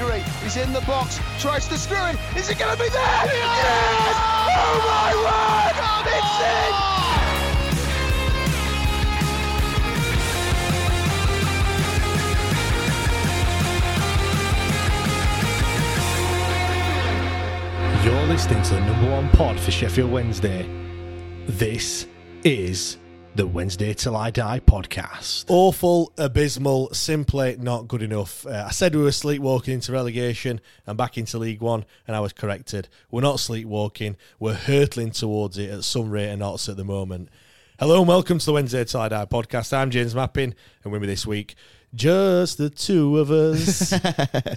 Gregory. He's in the box. Tries to screw him. Is it going to be there? Yes! Oh my word! It's in! You're listening to the number one pod for Sheffield Wednesday. This is the Wednesday Till I Die podcast. Awful, abysmal, simply not good enough. Uh, I said we were sleepwalking into relegation and back into League One, and I was corrected. We're not sleepwalking, we're hurtling towards it at some rate of knots at the moment. Hello and welcome to the Wednesday Till I Die podcast. I'm James Mappin, and with me this week, just the two of us.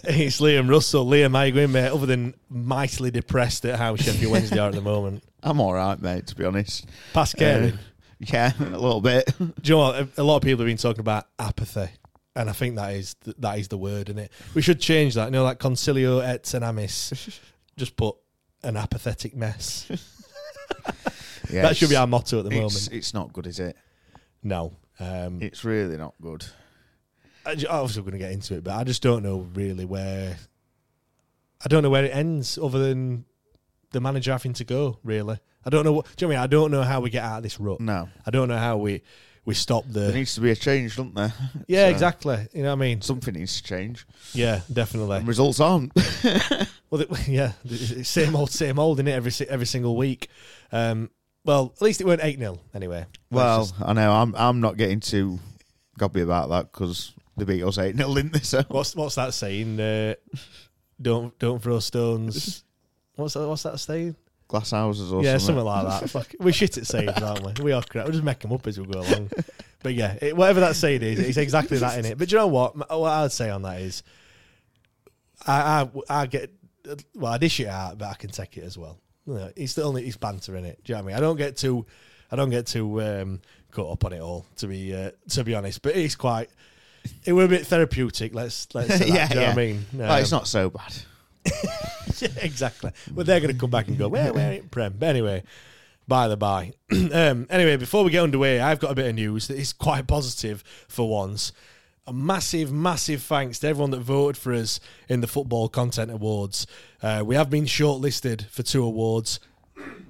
it's Liam Russell. Liam, how you going, mate? Other than mightily depressed at how Sheffield Wednesday are at the moment. I'm all right, mate. To be honest, Past caring. Uh, yeah, a little bit. Do you know what? A- lot of people have been talking about apathy, and I think that is th- that is the word, in it? We should change that. You know, like consilio et animis. Just put an apathetic mess. Yeah, that should be our motto at the moment. It's not good, is it? No, um, It's really not good. I ju- obviously we're going to get into it, but I just don't know really where. I don't know where it ends, other than the manager having to go. Really, I don't know. What, do you know what I mean? I don't know how we get out of this rut. No, I don't know how we we stop the. there needs to be a change, doesn't there? Yeah, So, exactly. You know what I mean? Something needs to change. Yeah, definitely. And results aren't. Well, yeah, same old, same old, in it every every single week. Um, well, at least it weren't eight 0 anyway. well, just- I know. I'm. I'm not getting too gobby about that because they beat us eight 0 didn't they? So what's what's that saying? Uh, don't don't throw stones. What's that? What's that saying? glass houses or yeah, something. something like that. Fuck, we're shit at sayings, aren't we? We are crap. We just make them up as we go along. But yeah, it, whatever that saying is, it's exactly that in it. But do you know what? What I'd say on that is, I I, I get well, I dish it out, but I can take it as well. You know, it's the only it's banter in it. Do you know what I mean? I don't get too, I don't get too um, caught up on it all. To be uh, to be honest, but it's quite. It were a bit therapeutic. Let's let's. Say that, yeah, do you know yeah. what I mean? Oh, it's Um, not so bad. yeah, exactly. Well, they're going to come back and go, where, where, Prem? But anyway, by the by. um, anyway, before we get underway, I've got a bit of news that is quite positive for once. A massive, massive thanks to everyone that voted for us in the Football Content Awards. Uh, we have been shortlisted for two awards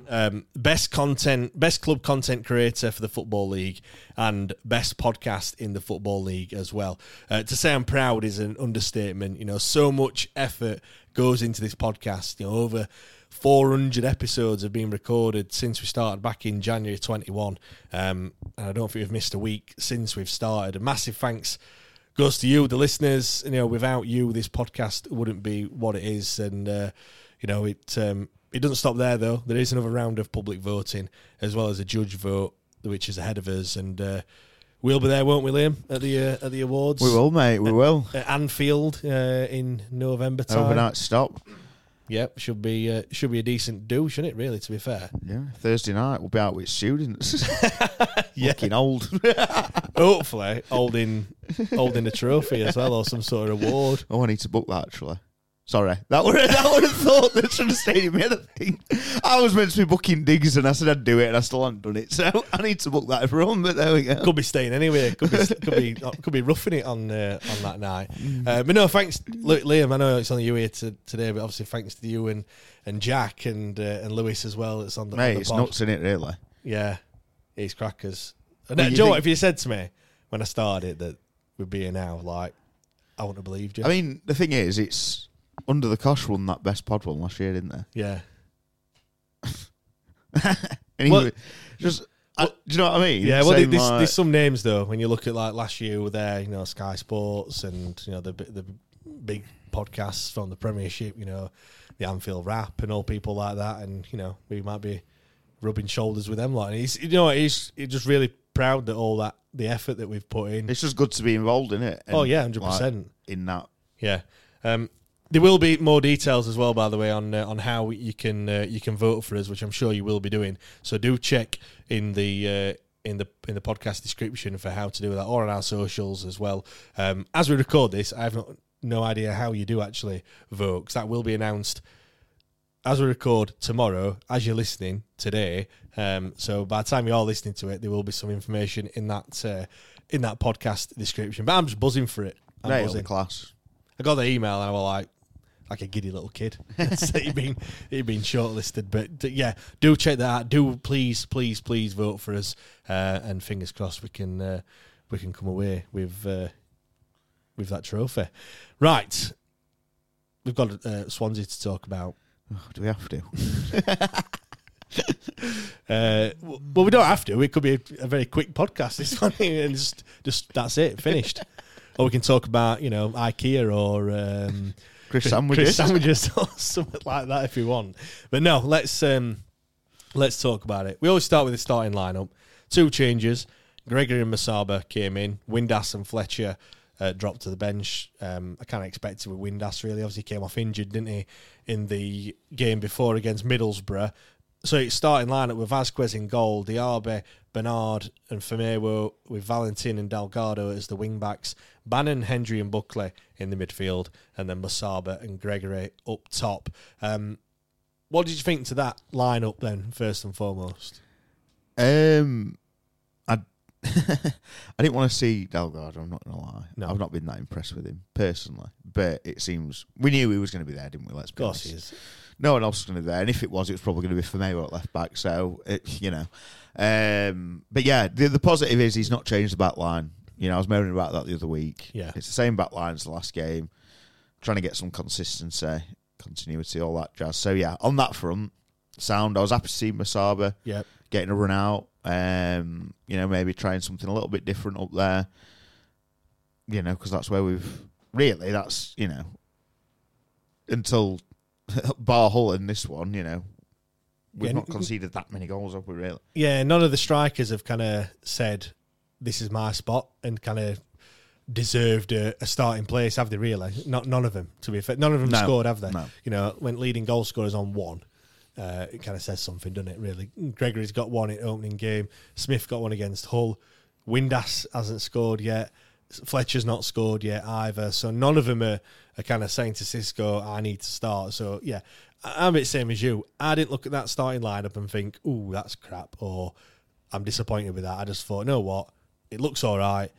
um, best content, best club content creator for the football league, and best podcast in the football league as well. Uh, to say I'm proud is an understatement. You know, so much effort goes into this podcast. You know, over 400 episodes have been recorded since we started back in January 21. Um, and I don't think we've missed a week since we've started. A massive thanks goes to you, the listeners. You know, without you, this podcast wouldn't be what it is. And uh, you know, it um, it doesn't stop there though. There is another round of public voting as well as a judge vote, which is ahead of us. And uh, We'll be there, won't we, Liam, at the uh, at the awards? We will, mate. We will. At Anfield uh, in November time. Overnight stop. Yep, should be uh, should be a decent do, shouldn't it? Really, to be fair. Yeah, Thursday night we'll be out with students. Yeah. Looking old. Hopefully, holding holding a trophy as well or some sort of award. oh, I need to book that actually. Sorry, that would that would have thought that should have stayed in my head. I was meant to be booking digs, and I said I'd do it, and I still haven't done it. So I need to book that everyone. But there we go. Could be staying anyway. Could be could be could be roughing it on uh, on that night. Uh, but no, thanks, Liam. I know it's only you here to, today, but obviously thanks to you and, and Jack and uh, and Lewis as well. It's on the, on the it's pod. nuts in it, really. Yeah, it's crackers. And Well, uh, you Joe, think- if you said to me when I started that we'd be here now, like I wouldn't have believed you. I mean, the thing is, it's under the cosh won that best pod one last year, didn't they? yeah, And he Well- was just, I, do you know what I mean? yeah. Well, there's, like- there's some names though. When you look at like last year, were there, you know, Sky Sports and you know the the big podcasts from the Premiership, you know, the Anfield Wrap and all people like that, and you know, we might be rubbing shoulders with them. Like, and he's, you know, he's he's just really proud that all that the effort that we've put in. it's just good to be involved in it. Oh, yeah, 100%. in that. Yeah. Um, there will be more details as well, by the way, on uh, on how you can uh, you can vote for us, which I'm sure you will be doing. So do check in the uh, in the in the podcast description for how to do that, or on our socials as well. Um, as we record this, I have not, no idea how you do actually vote, 'cause that will be announced as we record tomorrow, as you're listening today. Um, so by the time you're all listening to it, there will be some information in that uh, in that podcast description. But I'm just buzzing for it. I'm it'll buzzing. class. I got the email and I was like, like a giddy little kid. so he'd been he'd been shortlisted, but d- yeah, do check that out. Do please, please, please vote for us, uh, and fingers crossed we can uh, we can come away with uh, with that trophy. Right, we've got uh, Swansea to talk about. Oh, do we have to? Uh, well, we don't have to. It could be a, a very quick podcast. This one, and just just that's it, finished. or we can talk about you know IKEA or. Um, Chris Chris sandwiches. sandwiches or something like that if you want. But no, let's um, let's talk about it. We always start with the starting lineup. Two changes. Gregory and Musaba came in. Windass and Fletcher uh, dropped to the bench. Um, I kind of expected with Windass really. Obviously came off injured, didn't he, in the game before against Middlesbrough. So it's starting lineup with Vasquez in goal, Diaby, Bernard, and Famewo with Valentin and Delgado as the wing backs, Bannan, Hendrick, and Buckley in the midfield, and then Musaba and Gregory up top. Um, what did you think to that lineup then, first and foremost? Um, I I didn't want to see Delgado. I'm not gonna lie. No. I've not been that impressed with him personally. But it seems we knew he was going to be there, didn't we? Let's Of be course honest. he is. No one else was going to be there, and if it was, it was probably going to be Famewo at left back. So it, you know, um, but yeah, the, the positive is he's not changed the back line. You know, I was moaning about that the other week. Yeah. it's the same back line as the last game. Trying to get some consistency, continuity, all that jazz. So yeah, on that front, sound. I was happy to see Musaba Yep. getting a run out. Um, you know, maybe trying something a little bit different up there. You know, because that's where we've really. That's you know, until Bar Hull in this one. You know, we've Yeah, not conceded that many goals, have we? Really? Yeah, none of the strikers have kind of said, this is my spot and kind of deserved a, a starting place, have they really? Not None of them, to be fair. None of them No, scored, have they? no. You know, when leading goal scorers on one, uh, it kind of says something, doesn't it, really? Gregory's got one in opening game. Smith got one against Hull. Windass hasn't scored yet. Fletcher's not scored yet either. So none of them are, are kind of saying to Xisco, I need to start. So, yeah, I'm a bit same as you. I didn't look at that starting lineup and think, ooh, that's crap, or I'm disappointed with that. I just thought, know what? It looks all right.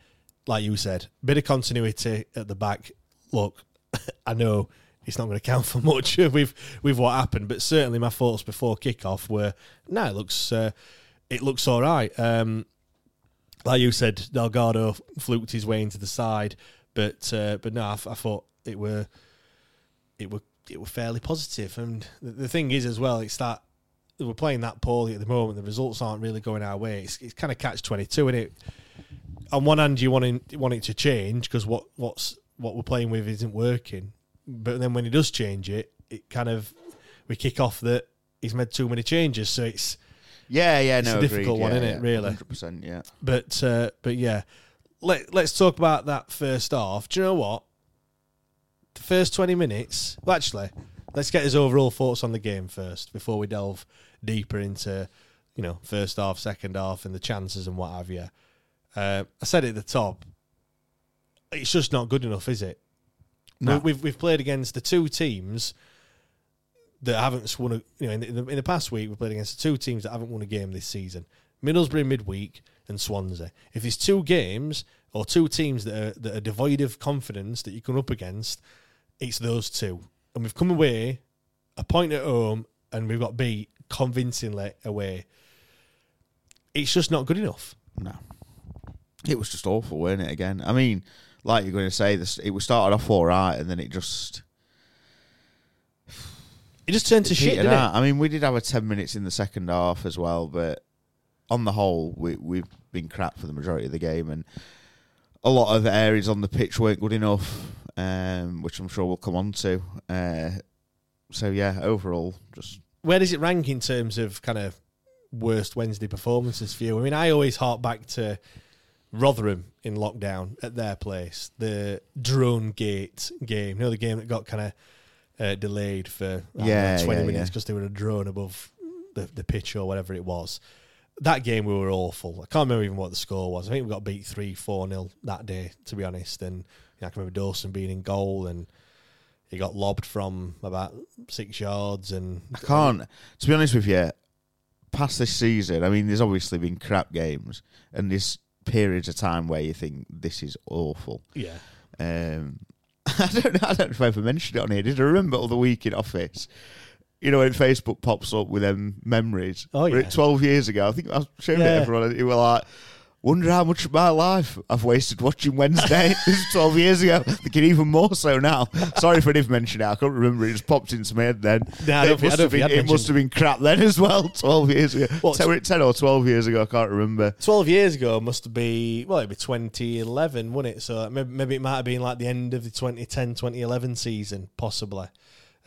Like you said, bit of continuity at the back. Look, I know it's not going to count for much with with what happened, but certainly my thoughts before kickoff were, no, it looks uh, it looks all right. Um, like you said, Delgado fluked his way into the side, but uh, but no, I, I thought it were it were it were fairly positive. And the, the thing is as well, it's that we're playing that poorly at the moment. The results aren't really going our way. It's, it's kind of catch twenty two, and it. On one hand, you want it, want it to change because what what's what we're playing with isn't working. But then when he does change it, it kind of we kick off that he's made too many changes. So it's Yeah, yeah, It's no, a difficult agreed, one, yeah, isn't it, really? 100%, yeah. But uh, but yeah, let let's talk about that first half. Do you know what? The first twenty minutes. Well, actually, let's get his overall thoughts on the game first before we delve deeper into you know first half, second half, and the chances and what have you. Uh, I said it at the top. It's just not good enough, is it? No. We- We've we've played against the two teams that haven't won. A, you know, in the, in the in the past week, we played against the two teams that haven't won a game this season: Middlesbrough midweek and Swansea. If there's two games or two teams that are that are devoid of confidence that you come up against, it's those two. And we've come away a point at home, and we've got beat convincingly away. It's just not good enough. No. It was just awful, wasn't it? Again, I mean, like you're going to say, this it was started off all right, and then it just It just turned to it shit, didn't it? I mean, we did have a ten minutes in the second half as well, but on the whole, we we've been crap for the majority of the game, and a lot of areas on the pitch weren't good enough, um, which I'm sure we'll come on to. Uh, so yeah, overall, just where does it rank in terms of kind of worst Wednesday performances for you? I mean, I always hark back to Rotherham in lockdown at their place, the drone gate game. You know, the game that got kind of uh, delayed for don't know, Yeah, 20 yeah, minutes yeah. because they were a drone above the, the pitch or whatever it was. That game, we were awful. I can't remember even what the score was. I think we got beat 3 4 nil that day, to be honest. And I can remember Dawson being in goal and he got lobbed from about six yards. And I can't. To be honest with you, past this season, I mean, there's obviously been crap games, and there's periods of time where you think this is awful. Yeah. Um, I don't know. I don't know if I ever mentioned it on here. Did I remember all the week in office? You know, when Facebook pops up with them memories. Oh, yeah. Twelve years ago, I think I was showing Yeah. it to everyone. And you were like, "Wonder how much of my life I've wasted watching Wednesday." this is twelve years ago. Thinking even more so now. Sorry if I did mention it. I can't remember. It just popped into my head then. Don't it must have been. It must have been crap then as well. Twelve years ago. ten ten, ten or twelve years ago. I can't remember. 12 years ago must be well it'd be 2011 wouldn't it so maybe, maybe it might have been like the end of the 2010 2011 season possibly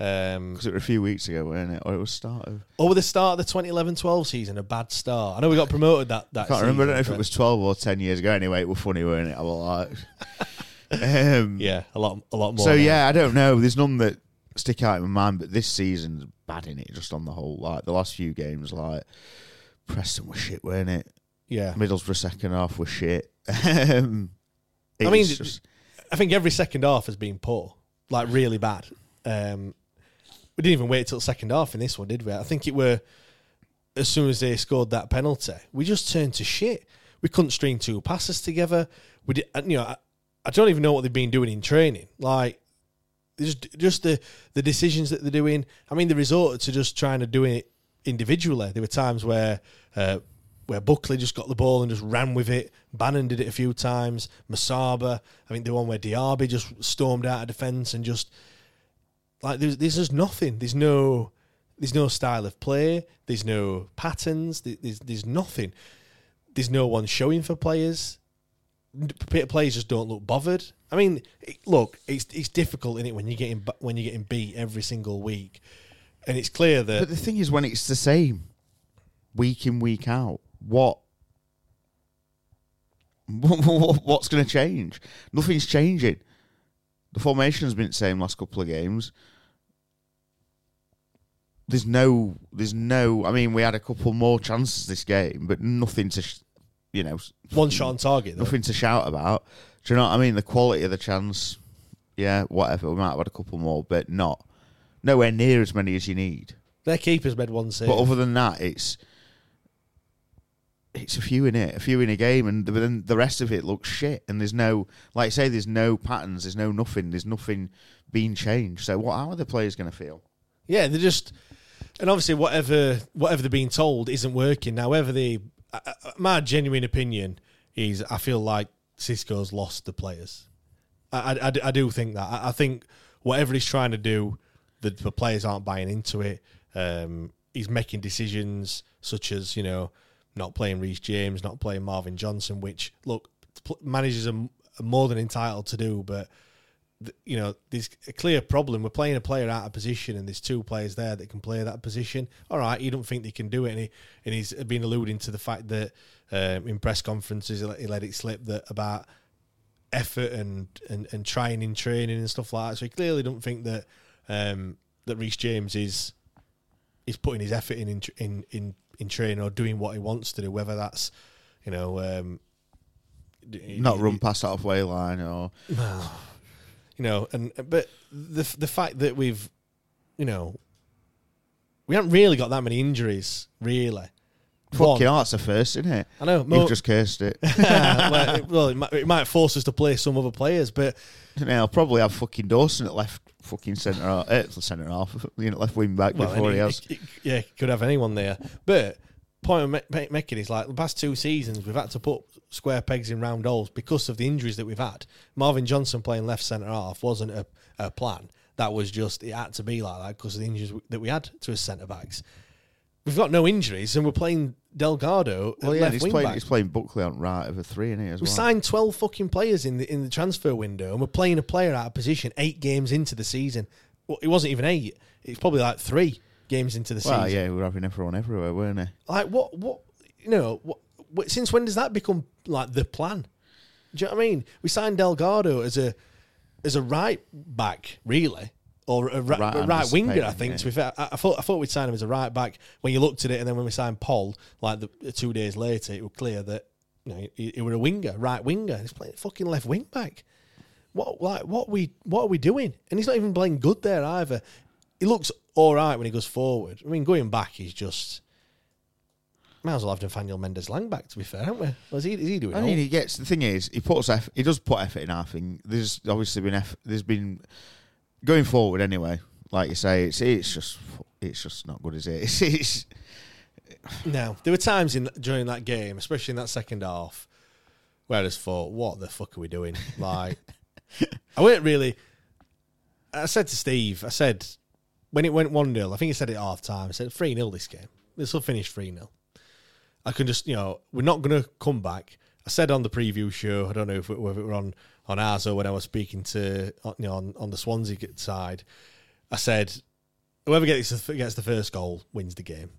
um Because it was a few weeks ago, wasn't it? Or it was start of. or the start of the 2011-12 season a bad start I know we got promoted that that I can't remember. I don't know if it was twelve or ten years ago. Anyway, it was funny, weren't it? I was like, um, yeah a lot a lot more So now. yeah, I don't know. There's none that stick out in my mind, but this season's bad in it. Just on the whole, like the last few games, like Preston was shit, weren't it? yeah Middlesbrough second half was shit. um, I mean just, I think every second half has been poor like really bad um we didn't even wait till second half in this one did we I think it were as soon as they scored that penalty, we just turned to shit. We couldn't string two passes together. We did, you know, I, I don't even know what they've been doing in training. Like, just just the the decisions that they're doing. I mean, they resorted to just trying to do it individually. There were times where uh, where Buckley just got the ball and just ran with it. Bannan did it a few times. Musaba, I think the one where Diaby just stormed out of defence and just like there's there's just nothing. There's no there's no style of play. There's no patterns. There's there's nothing. There's no one showing for players. Players just don't look bothered. I mean, look, it's it's difficult in it when you're getting when you're getting beat every single week, and it's clear that but the thing is, when it's the same week in week out, what? What's going to change? Nothing's changing. The formation's been the same last couple of games. There's no, there's no. I mean, we had a couple more chances this game, but nothing to, sh- you know, one shot on target. Though. nothing to shout about. Do you know what I mean? The quality of the chance, yeah, whatever. We might have had a couple more, but not nowhere near as many as you need. Their keepers made one save. But other than that, it's it's a few in it, a few in a game, and then the rest of it looks shit. And there's no, like I say, there's no patterns, there's no nothing, there's nothing being changed. So what? How are the players going to feel? Yeah, they're just, and obviously whatever whatever they're being told isn't working. They, I- I- my genuine opinion is, I feel like Xisco's lost the players. I, I, I do think that. I, I think whatever he's trying to do, the, the players aren't buying into it. Um, he's making decisions such as you know not playing Reece James, not playing Marvin Johnson, which look managers are, more than entitled to do, but you know, there's a clear problem. We're playing a player out of position, and there's two players there that can play that position. All right, you don't think they can do it, and, he, and he's been alluding to the fact that um, in press conferences he let, it slip that about effort and, and and trying in training and stuff like that. So he clearly don't think that um, that Reece James is is putting his effort in in in in, in training or doing what he wants to do, whether that's you know. Um, Not run past that halfway line or you know, and but the the fact that we've, you know, we haven't really got that many injuries, really. fucking One. art's the first, isn't it? I know. Mo- You've just cursed it. well, it, well, it might, it might force us to play some other players, but Now I'll probably have fucking Dawson at left fucking centre half, uh, centre half, you know, left wing back well, before any- he has. it- it- yeah, could have anyone there. But point I'm ma- ma- making is like the past two seasons we've had to put square pegs in round holes because of the injuries that we've had. Marvin Johnson playing left centre half wasn't a, a plan. That was just it had to be like that because of the injuries that we had to his centre backs. We've got no injuries and we're playing Delgado Well, yeah, he's playing. back. He's playing Buckley on right of a three, isn't he? As We well. signed twelve fucking players in the in the transfer window, and we're playing a player out of position eight games into the season. Well, it wasn't even eight; it's probably like three games into the well, season. yeah, we were having everyone everywhere, weren't they? Like what? What? You know? What, what? Since when does that become like the plan? Do you know what I mean? We signed Delgado as a as a right back, really, or a, right, Right winger. I think. yeah. To be fair, I, I thought I thought we'd sign him as a right back. When you looked at it, and then when we signed Paul, like the, two days later, it was clear that you know he, he was a winger, right winger. He's playing fucking left wing back. What like what we what are we doing? And he's not even playing good there either. He looks all right when he goes forward. I mean, going back, he's just. Might as well have Nathaniel Mendez-Laing back. To be fair, haven't we? Was he? Is he doing? I all? mean, he gets the thing is he puts effort, he does put effort in. I think there's obviously been effort, there's been going forward anyway. Like you say, it's it's just it's just not good, is it? It's, it's No, there were times in during that game, especially in that second half, where I just thought, "What the fuck are we doing?" Like, I weren't really. I said to Steve, I said when it went one 0 I think he said it half time. I said three 0 this game. This will finish three 0 I can just, you know, we're not going to come back. I said on the preview show, I don't know if it, whether it were on on ours or when I was speaking to, you know, on, on the Swansea side, I said whoever gets the, gets the first goal wins the game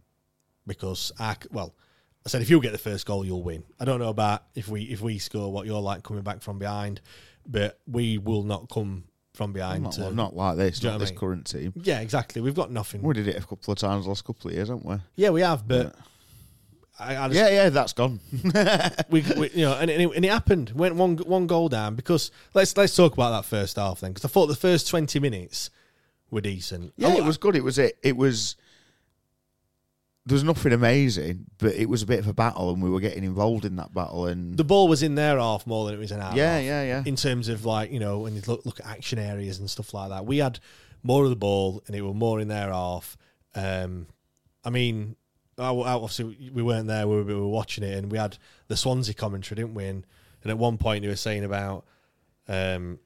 because I well, I said if you get the first goal, you'll win. I don't know about if we if we score what you're like coming back from behind, but we will not come from behind. not, to, not like this, Do you know not I this mean? current team. Yeah, exactly. We've got nothing. We did it a couple of times the last couple of years, haven't we? yeah, we have, but I, I just, Yeah, yeah, that's gone. we, we you know, and, and, it, and it happened. Went one one goal down because let's let's talk about that first half then because I thought the first twenty minutes were decent. Yeah, I- it was good. It was it. It was. There was nothing amazing, but it was a bit of a battle, and we were getting involved in that battle. And the ball was in their half more than it was in our Yeah, half. yeah, yeah. In terms of like you know when you look look at action areas and stuff like that, we had more of the ball and it was more in their half. Um, I mean, obviously we weren't there; we were, we were watching it, and we had the Swansea commentary, didn't we? And, and at one point, they were saying about. Um,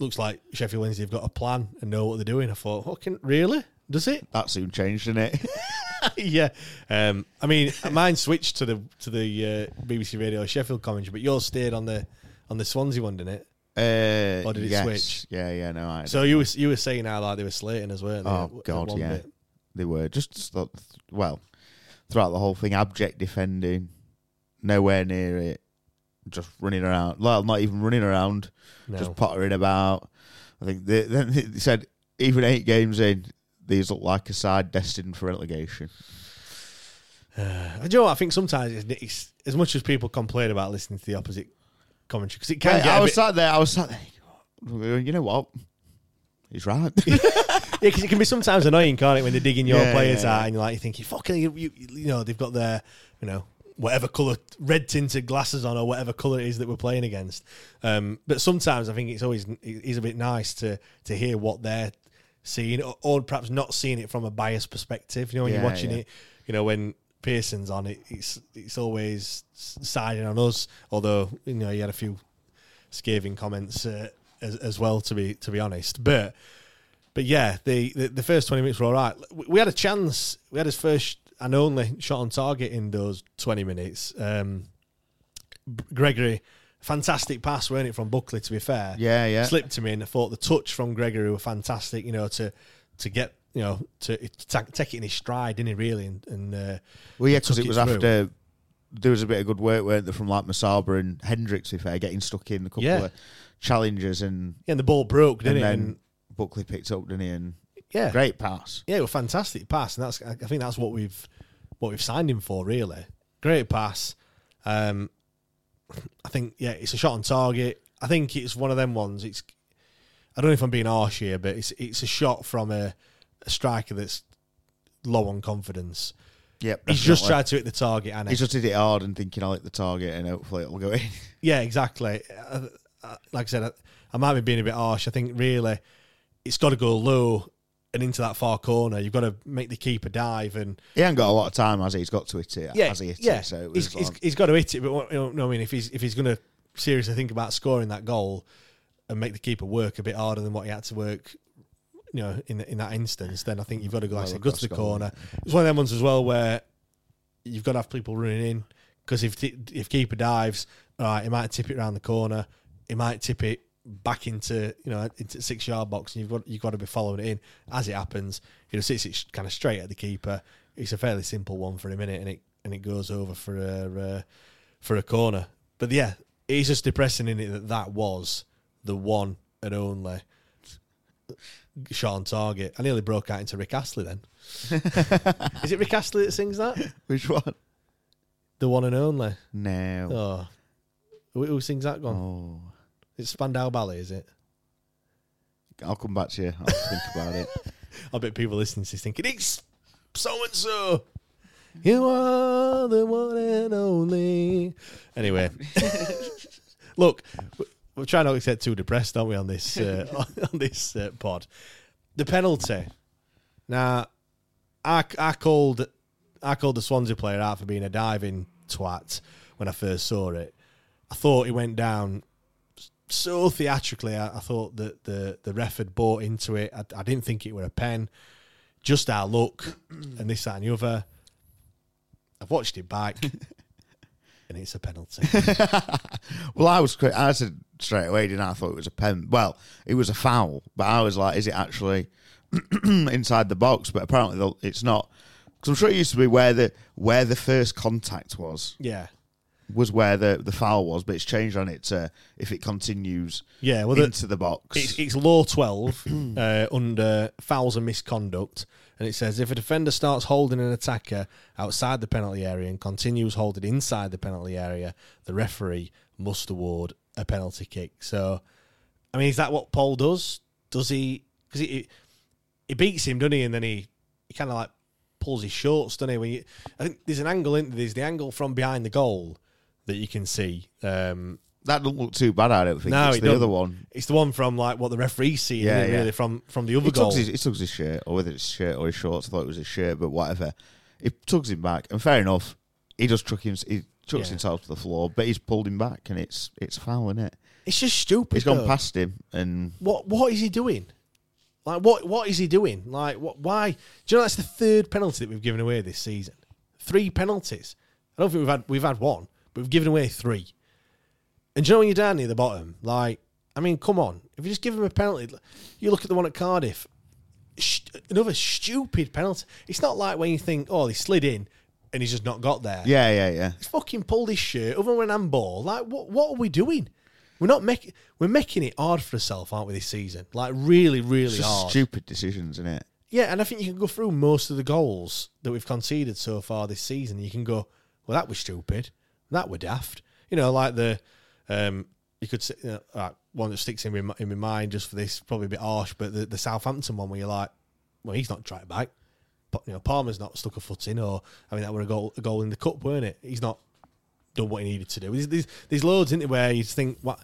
looks like Sheffield Wednesday have got a plan and know what they're doing. I thought, fucking really? Does it? that soon changed, didn't it? yeah. Um, I mean, mine switched to the to the uh, BBC Radio Sheffield commentary, but yours stayed on the on the Swansea one, didn't it? Uh, Or did it yes. switch? Yeah, yeah, no. I, So you were you were saying how like they were slating us, weren't they? Oh, God, yeah. bit? they were just th- well throughout the whole thing, abject defending, nowhere near it, just running around. Well, not even running around, No. just pottering about. I think they, then they said even eight games in, these look like a side destined for relegation. Uh, do you know what? I think sometimes it's, it's as much as people complain about listening to the opposite commentary because it can get. I was bit, sat there. I was sat there. You know what? He's right. yeah, because it can be sometimes annoying, can't it, when they're digging your Yeah, players yeah, out and you're like, you think, fucking, you, you, you know, they've got their, you know, whatever colour, red tinted glasses on or whatever colour it is that we're playing against. Um, but sometimes I think it's always it's a bit nice to to hear what they're seeing or, or perhaps not seeing it from a biased perspective. You know, when Yeah, you're watching yeah. it, you know, when Pearson's on it, it's it's always siding on us. Although you know, he had a few scathing comments uh, as, as well. To be to be honest, but but yeah, the, the the first twenty minutes were all right. We, had a chance. We had his first and only shot on target in those twenty minutes. Um, Gregory fantastic pass, weren't it, from Buckley? To be fair, Yeah, yeah. slipped to me, and I thought the touch from Gregory were fantastic. You know, to to get you know to, to take it in his stride, didn't he? Really, and, and uh, Well, yeah, because it was through. after there was a bit of good work, weren't there, from like Musaba and Hendricks, if fair, getting stuck in a couple Yeah. of challenges and Yeah, and the ball broke, didn't and it? then And Buckley picked up, didn't he? And yeah, great pass. Yeah, it was a fantastic pass, and that's I I think that's what we've what we've signed him for. Really, great pass. Um, I think yeah, it's a shot on target. I think it's one of them ones. It's I don't know if I'm being harsh here, but it's it's a shot from a, a striker that's low on confidence. Yep, He's just tried to hit the target, and He just did it hard and thinking I'll hit the target and hopefully it'll go in. Yeah, exactly. Uh, uh, like I said, I, I might be being a bit harsh. I think really it's got to go low and into that far corner. You've got to make the keeper dive and He ain't got a lot of time, has he? He's got to hit it. yeah, he yeah. It, so he's, he's, he's got to hit it. But what- you know, no, I mean, if he's if he's going to seriously think about scoring that goal and make the keeper work a bit harder than what he had to work, you know, in in that instance, then I think you've got to go, like Well said, go to the corner. It's one of them ones as well where you've got to have people running in because if if keeper dives, all right, he might tip it around the corner. He might tip it back into you know into six yard box, and you've got you've got to be following it in as it happens. You know, sits it kind of straight at the keeper. It's a fairly simple one for a minute, and it and it goes over for a uh, for a corner. But yeah, it's just depressing in it that that was the one and only shot on target. I nearly broke out into Rick Astley then. Is it Rick Astley that sings that? Which one? The one and only. No. Oh, who, who sings that? one? Oh. It's Spandau Ballet, is it? I'll come back to you. I'll think about it. I bet people listening to this thinking it's so and so. You are the one and only. Anyway, look, we- we're trying not to get too depressed, aren't we, on this uh, on this uh, pod? The penalty. Now, I, I called I called the Swansea player out for being a diving twat when I first saw it. I thought he went down so theatrically. I, I thought that the the ref had bought into it. I, I didn't think it were a pen. Just our luck and this that, and the other. I've watched it back, and it's a penalty. Well, I was cra- I said straight away, didn't I? I thought it was a pen. Well, it was a foul, but I was like, is it actually inside the box? But apparently it's not. Because I'm sure it used to be where the where the first contact was yeah, was where the, the foul was, but it's changed on it to if it continues yeah. Well, the, into the box. It's, it's law 12 uh, under fouls and misconduct. And it says if a defender starts holding an attacker outside the penalty area and continues holding inside the penalty area, the referee must award a penalty kick. So, I mean, is that what Paul does? Does he? Because he, he beats him, doesn't he? And then he, he kind of like pulls his shorts, doesn't he? When you, I think there's an angle in there's the angle from behind the goal that you can see. Um, that doesn't look too bad. I don't think. no, it's it the other one. It's the one from like what the referee's seeing, Yeah, yeah. really from from the other He goal. tugs, his, he tugs his shirt, or whether it's shirt or his shorts. I thought it was his shirt, but whatever. He tugs him back, and fair enough. He just chuck him. He chucks Yeah. himself to the floor, but he's pulled him back, and it's it's foul, isn't it? It's just stupid. He's gone past him, and What what is he doing? Like what what is he doing? Like what why? Do you know that's the third penalty that we've given away this season? Three penalties. I don't think we've had we've had one, but we've given away three. And you know when you're down near the bottom, like I mean, come on. If you just give him a penalty, you look at the one at Cardiff. sh- Another stupid penalty. It's not like when you think, oh, he slid in and he's just not got there. yeah, yeah, yeah. He's fucking pulled his shirt over when handball. Like, what? What are we doing? We're not making. We're making it hard for ourselves, aren't we? This season, like really, really hard. stupid decisions, isn't it? Yeah, and I think you can go through most of the goals that we've conceded so far this season. You can go, well, that was stupid. That were daft. You know, like the, um, you could say, you know, like one that sticks in my, in my mind just for this, probably a bit harsh, but the, the Southampton one where you're like, well, he's not tried back. But, you know, Palmer's not stuck a foot in, or I mean, that were a goal, a goal in the cup, weren't it? He's not done what he needed to do. There's, there's, there's loads, there, where you think, what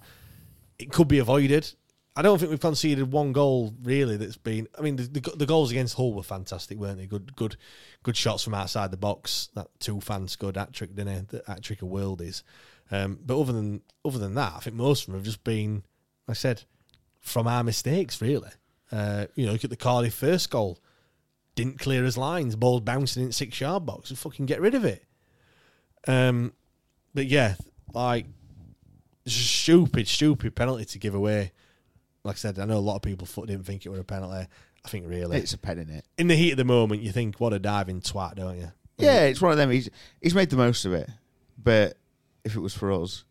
it could be avoided. I don't think we've conceded one goal really that's been. I mean, the, the, the goals against Hull were fantastic, weren't they? Good, good, good shots from outside the box. That Tufan's scored hat trick, didn't it? The hat trick of worldies. Um, but other than other than that, I think most of them have just been, like I said, from our mistakes. Really, uh, you know, look at the Cardiff first goal. Didn't clear his lines. Ball bouncing in six yard box. And fucking get rid of it. Um, but yeah, like stupid, stupid penalty to give away. Like I said, I know a lot of people didn't think it was a penalty. I think really, It's a pen in it. in the heat of the moment, you think, "What a diving twat," don't you? Yeah, it's one of them. He's he's made the most of it. But if it was for us,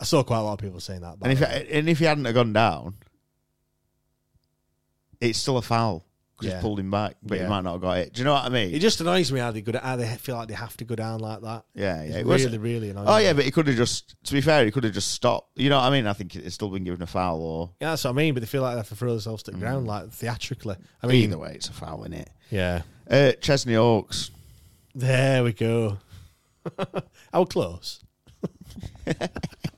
I saw quite a lot of people saying that. and if and if he hadn't have gone down, it's still a foul because Yeah. pulled him back, but Yeah. he might not have got it. Do you know what I mean? it just annoys me how they go, how they feel like they have to go down like that. yeah, yeah. It's It was- really, really annoying. oh yeah, but he could have just. To be fair, he could have just stopped. You know what I mean? I think it's still been given a foul or. Yeah, that's what I mean. But they feel like they have to throw themselves to the ground, like theatrically. I mean, either way, it's a foul in it. yeah. Uh, Chesney Hawks. There we go. How close?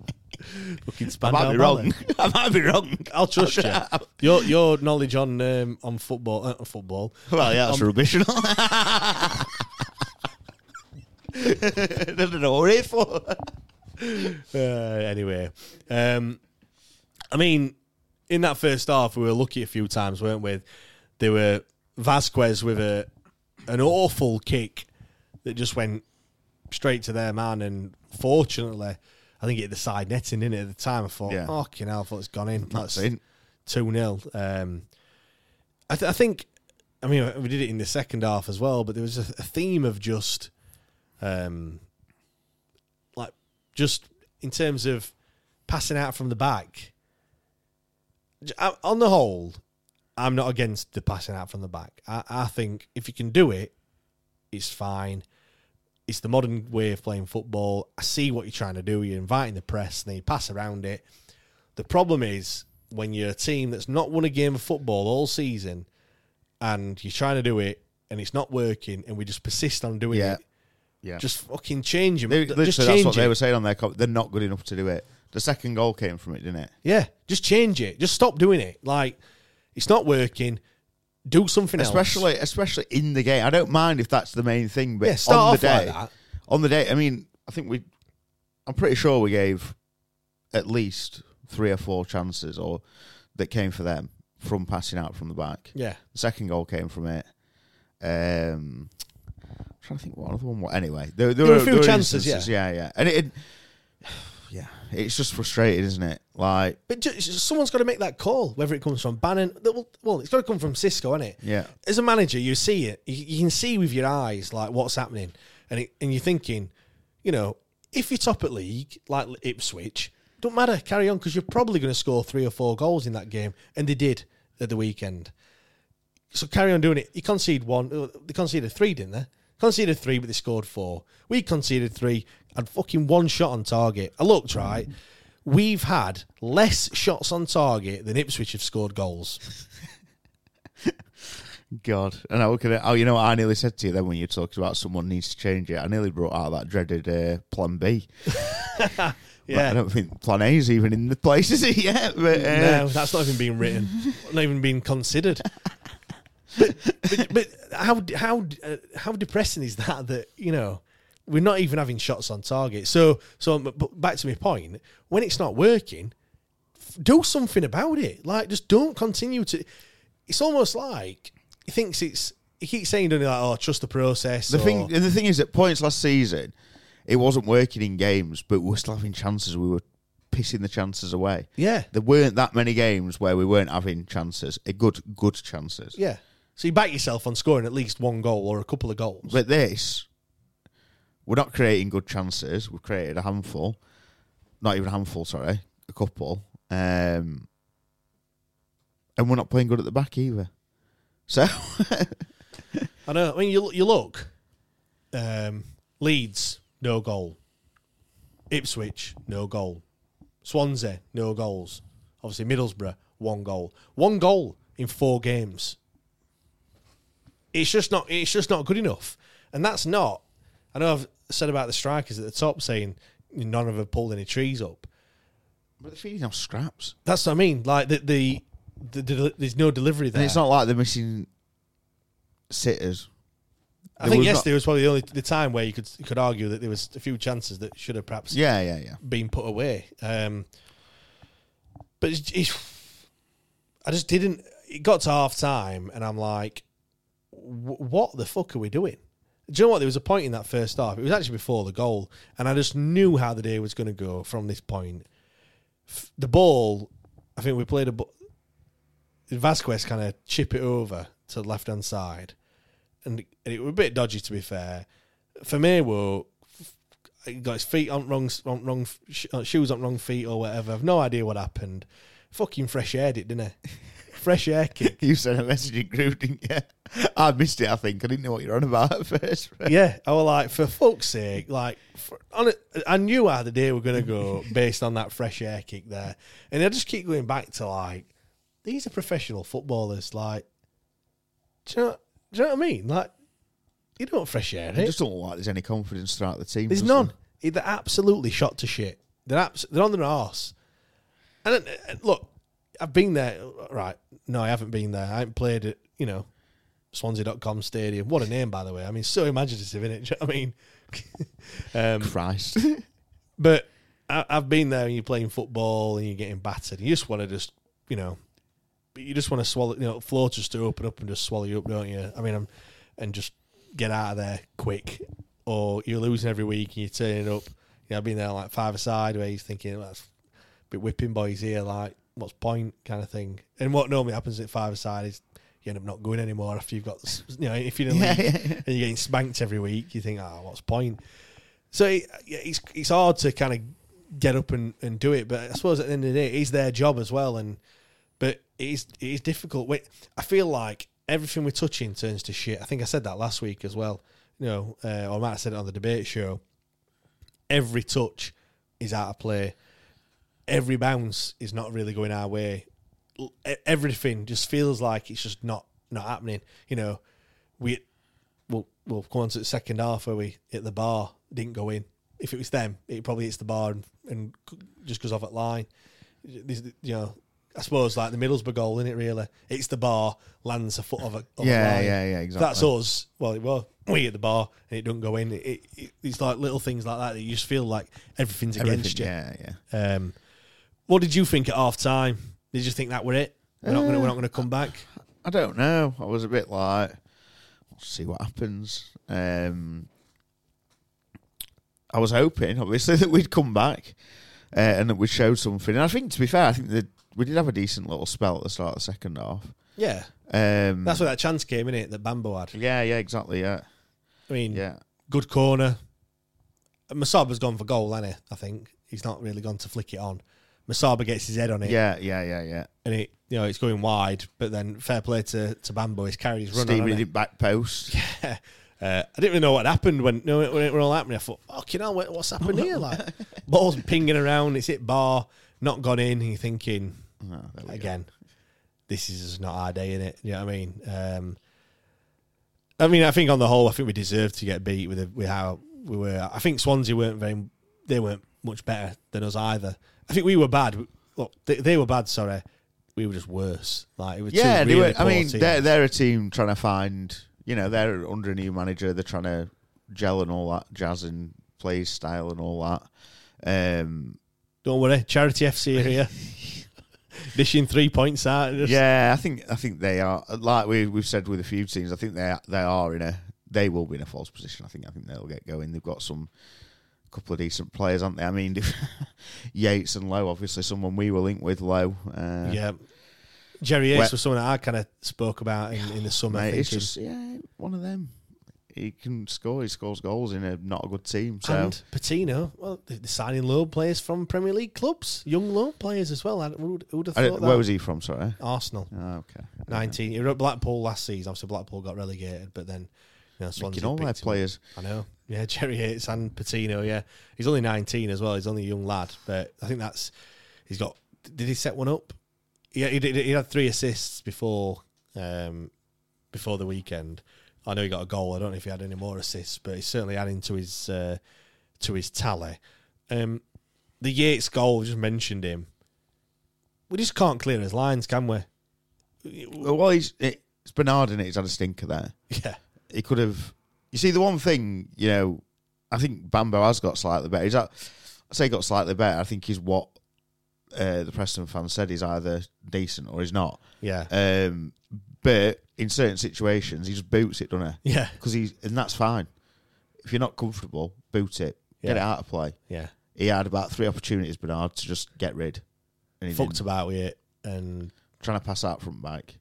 Fucking I might be Ballet. wrong. I might be wrong. I'll trust you. Your your knowledge on um, on football, uh, football. Well, yeah, that's rubbish. I don't know what we're here for. Uh, anyway, um, I mean, in that first half, we were lucky a few times, weren't we? There were Vasquez with a an awful kick that just went straight to their man, and fortunately, I think it hit the side netting in it at the time. I thought, Yeah. oh, you know, I thought it's gone in. That's it. two 0 Um, I, th- I think, I mean, we did it in the second half as well, but there was a, a theme of just, um, like, just in terms of passing out from the back. I- On the whole, I'm not against the passing out from the back. I, I think if you can do it, it's fine. It's the modern way of playing football. I see what you're trying to do. You're inviting the press, and then you pass around it. The problem is when you're a team that's not won a game of football all season and you're trying to do it and it's not working and we just persist on doing Yeah. it. Yeah. Just fucking change them. They, just change that's what it. they were saying on their. They're not good enough to do it. The second goal came from it, didn't it? Yeah, just change it. Just stop doing it. Like it's not working. Do something else. Especially, especially in the game. I don't mind if that's the main thing, but Yeah, on the like day, that. on the day. I mean, I think we. I'm pretty sure we gave at least three or four chances, or that came for them from passing out from the back. Yeah. The second goal came from it. Um, I'm trying to think what other one. was. Anyway, there, there, There were were a few chances, instances, yeah, yeah, and it, it, yeah, it's just frustrating, isn't it? Like, But ju- someone's got to make that call, whether it comes from Bannan. Well, well it's got to come from Xisco, isn't it? Yeah. As a manager, you see it. You, you can see with your eyes like what's happening, and it, and you're thinking, you know, if you're top at league like Ipswich, don't matter, carry on because you're probably going to score three or four goals in that game, and they did at the weekend. So carry on doing it. You concede one. uh, They conceded three, didn't they? Conceded three, but they scored four. We conceded three and fucking one shot on target. I looked right. We've had less shots on target than Ipswich have scored goals. God, and I look at it. Oh, you know what I nearly said to you then when you talked about someone needs to change it. I nearly brought out that dreaded uh, Plan B. But Yeah. I don't think Plan A is even in the place, is it yet? But uh, no, that's not even being written, not even being considered. But, but, how how uh, how depressing is that? That you know we're not even having shots on target. So so but back to my point. When it's not working, f- do something about it. Like just don't continue to. It's almost like he thinks it's. He keeps saying, "Don't like, oh, trust the process." the or- thing, and the thing is, at points last season, it wasn't working in games, but we were still having chances. We were pissing the chances away. Yeah. there weren't that many games where we weren't having chances, a good good chances. yeah. So you back yourself on scoring at least one goal or a couple of goals. But this, we're not creating good chances. We've created a handful, not even a handful, sorry, a couple. Um, and we're not playing good at the back either. So, I know. I mean, you you look. Um, Leeds, no goal. Ipswich, no goal. Swansea, no goals. Obviously, Middlesbrough, one goal. One goal in four games. It's just not. It's just not good enough, and that's not. I know I've said about the strikers at the top, saying none of them pulled any trees up. but they're feeding off scraps. That's what I mean. Like the the, the, the there's no delivery there. And it's not like they're missing sitters. I There think was not- yesterday was probably the only the time where you could you could argue that there was a few chances that should have perhaps Yeah, yeah, yeah. been put away. Um, but it's, it's, I just didn't. It got to half time, and I'm like, "Wh- "What the fuck are we doing?" Do you know what? There was a point in that first half. It was actually before the goal, and I just knew how the day was going to go from this point. the ball. I think we played a. Vasquez kind of chip it over to the left hand side, and, and it was a bit dodgy to be fair. For me, he got his feet on wrong, on wrong sh- shoes on wrong feet or whatever. I've no idea what happened. Fucking fresh aired it, didn't he? fresh air kick. You sent a message in group, didn't you? I missed it. I think I didn't know what you're on about at first. yeah, I was like, for fuck's sake, like, for, on it, I knew how the day we were going to go based on that fresh air kick there, and I just keep going back to like, these are professional footballers. Like, do you know, do you know what I mean? Like, you don't fresh air I just don't like there's any confidence throughout the team. There's none. there? They're absolutely shot to shit. They're abs- they're on their arse. And uh, uh, look, I've been there. Right? No, I haven't been there. I haven't played at you know Swansea.com stadium. What a name, by the way. I mean, so imaginative, isn't it? You know I mean? um, Christ. but I, I've been there and you're playing football and you're getting battered. You just want to just, you know, you just want to swallow, you know, floor just to open up and just swallow you up, don't you? I mean, I'm, and just get out of there quick. Or you're losing every week and you're turning up. You know, I've been there like five aside where you're thinking, well, that's a bit whipping boys here, like, what's point kind of thing. And what normally happens at five aside is you end up not going anymore after you've got, you know, if you're in Yeah, league yeah, yeah. and you're getting spanked every week, you think, oh, what's point? So it, it's it's hard to kind of get up and, and do it, but I suppose at the end of the day, it is their job as well. And but it is it is difficult. Wait, I feel like everything we're touching turns to shit. I think I said that last week as well. You know, uh, or I might have said it on the debate show. Every touch is out of play. Every bounce is not really going our way. Everything just feels like it's just not not happening. You know, we we'll we'll come on to the second half where we hit the bar, didn't go in. If it was them, it probably hits the bar and, and just goes off at line. This, you know, I suppose like the Middlesbrough goal, isn't it? Really, it's the bar, lands a foot of a Yeah, line. yeah, yeah, exactly. That's us. Well, it was we hit the bar and it doesn't go in. It, it, it's like little things like that that you just feel like everything's against you. yeah, yeah. Um, what did you think at half time? Did you think that were it? We're not gonna we're not gonna come back. I don't know. I was a bit like, we'll see what happens. Um, I was hoping, obviously, that we'd come back uh, and that we'd show something. And I think, to be fair, I think that we did have a decent little spell at the start of the second half. Yeah, Um, that's where that chance came in it that Bambo had. yeah, yeah, exactly. Yeah, I mean, yeah. good corner. Musaba's gone for goal, hasn't he? I think he's not really gone to flick it on. Musaba gets his head on it, Yeah, yeah, yeah, yeah. and it you know it's going wide. But then fair play to, to Bambo, he's carried his run Stevie on. hasn't back post. he? uh, I didn't really know what happened when when it, when it were all happening. I thought, fucking hell, what- what's happened here? Like balls pinging around, it's hit bar, not gone in. And you're thinking Oh, we go. again, this is not our day, in it. You know what I mean? Um, I mean, I think on the whole, I think we deserved to get beat with, with how we were. I think Swansea weren't very, they weren't much better than us either. I think we were bad. Look, they, they were bad. Sorry, we were just worse. Like it was Yeah, they really were, I poor mean, teams. they're, they're a team trying to find, you know, they're under a new manager. They're trying to gel and all that, jazz and play style and all that. Um, Don't worry, charity FC are here, dishing three points out. Yeah, I think I think they are like we we've said with a few teams. I think they they are in a they will be in a false position. I think I think they'll get going. They've got some couple of decent players, aren't they? I mean, Yates and Lowe, obviously someone we were linked with. Lowe, uh, yeah. Jerry Yates was someone that I kind of spoke about in, in the summer. mate, it's just yeah, one of them. He can score. He scores goals in a not a good team. So And Patino, well, they're signing loan players from Premier League clubs, young loan players as well. I- Who'd, who'd have thought where was he from? Sorry. Arsenal, Oh, okay. 19. He were at Blackpool last season. Obviously, Blackpool got relegated, but then you know, Swansea Making all their players. I know. Yeah, Jerry Yates and Patino. Yeah, he's only 19 as well. He's only a young lad, but I think that's he's got. Did he set one up? Yeah, he did. He had three assists before um, before the weekend. I know he got a goal. I don't know if he had any more assists, but he's certainly adding to his uh, to his tally. Um, the Yates goal, just mentioned him. We just can't clear his lines, can we? Well, he's it's Bernard in it. He's had a stinker there. Yeah, He could have. You see, the one thing you know, I think Bambo has got slightly better. He's at, I say got slightly better. I think he's what uh, the Preston fans said. He's either decent or he's not. yeah, Um, but in certain situations, he just boots it, doesn't he? yeah, Because he's and that's fine. If you're not comfortable, boot it. Get Yeah. it out of play. yeah. He had about three opportunities, Bernard, to just get rid. And he fucked didn't. about with it, and trying to pass out from back.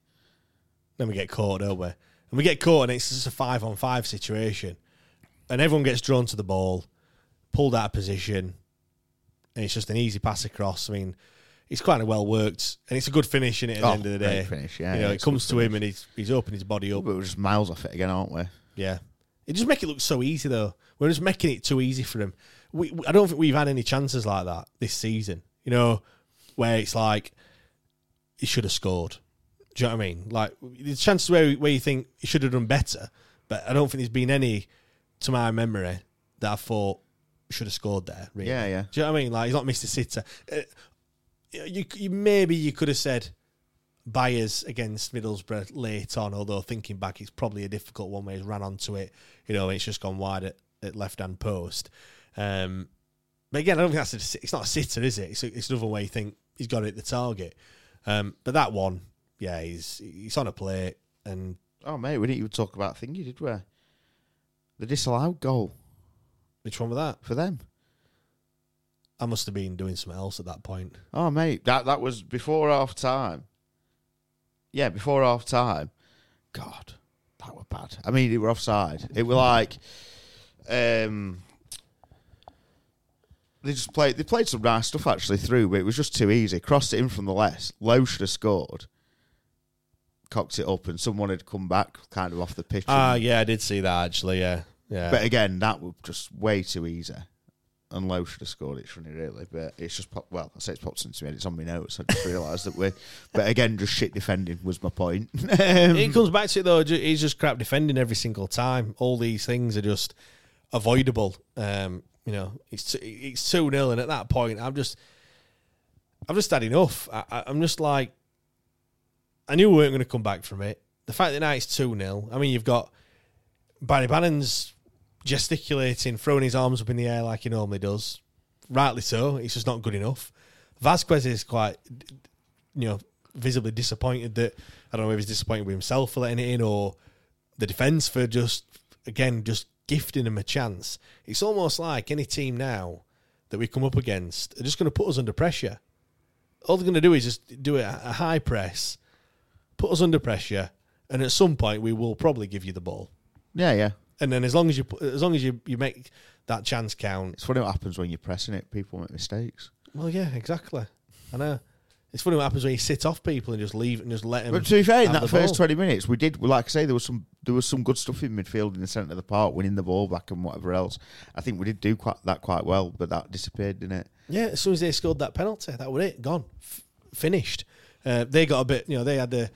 then we get caught, don't we? And we get caught, and it's just a five on five situation, and everyone gets drawn to the ball, pulled out of position, and it's just an easy pass across. I mean, it's quite a well worked, and it's a good finish in it at the Oh, end of the day. finish, yeah, you know, yeah, it comes to him, and he's he's opened his body up. But we're just miles off it again, aren't we? Yeah. It just make it look so easy though. We're just making it too easy for him. We, I don't think we've had any chances like that this season. You know, where it's like he should have scored. Do you know what I mean? Like there's chances where where you think he should have done better, but I don't think there's been any to my memory that I thought should have scored there. Really. Yeah, yeah. Do you know what I mean? Like he's not missed a sitter. Uh, you, you maybe you could have said Byers against Middlesbrough late on, although thinking back, it's probably a difficult one where he's ran onto it. You know, it's just gone wide at, at left hand post. Um, but again, I don't think that's a, it's not a sitter, is it? It's, it's another way you think he's got it at the target. Um, but that one, yeah, he's he's on a plate and Oh mate, we didn't even talk about thingy, did we? The disallowed goal which one was that? for them. I must have been doing something else at that point. Oh mate, that that was before half time. Yeah, before half time. God, that were bad. I mean, it were offside. It were like, um, they just played. They played some nice stuff actually through, but it was just too easy. Crossed it in from the left. Lowe should have scored. Cocked it up, and someone had come back kind of off the pitch. Ah, and- yeah, I did see that actually. Yeah, yeah. But again, that was just way too easy. And Lowe should have scored it, shouldn't he, really? But it's just, pop, well, I say it's popped into me, it's on my notes. I just realised that we're, but again, just shit defending was my point. It comes back to it though. He's just crap defending every single time. All these things are just avoidable. Um, you know, it's it's two 0 and at that point, I'm just, I've just had enough. I, I, I'm just like, I knew we weren't going to come back from it. The fact that now it's two 0 I mean, you've got Barry Bannan's gesticulating, throwing his arms up in the air like he normally does. Rightly so. It's just not good enough. Vasquez is quite, you know, visibly disappointed that I don't know if he's disappointed with himself for letting it in or the defence for just again just gifting him a chance. It's almost like any team now that we come up against are just going to put us under pressure. All they're going to do is just do a high press, put us under pressure, and at some point we will probably give you the ball. yeah, yeah. And then as long as you put- as long as you, you make that chance count, It's funny what happens when you're pressing it. People make mistakes. well, yeah, exactly. I know. It's funny what happens when you sit off people and just leave and just let them. But to be fair, in that first ball. twenty minutes, we did, like I say, there was some there was some good stuff in midfield in the centre of the park, winning the ball back and whatever else. I think we did do quite that quite well, but that disappeared, didn't it? Yeah, as soon as they scored that penalty, that was it. Gone, F- finished. Uh, they got a bit, you know, they had the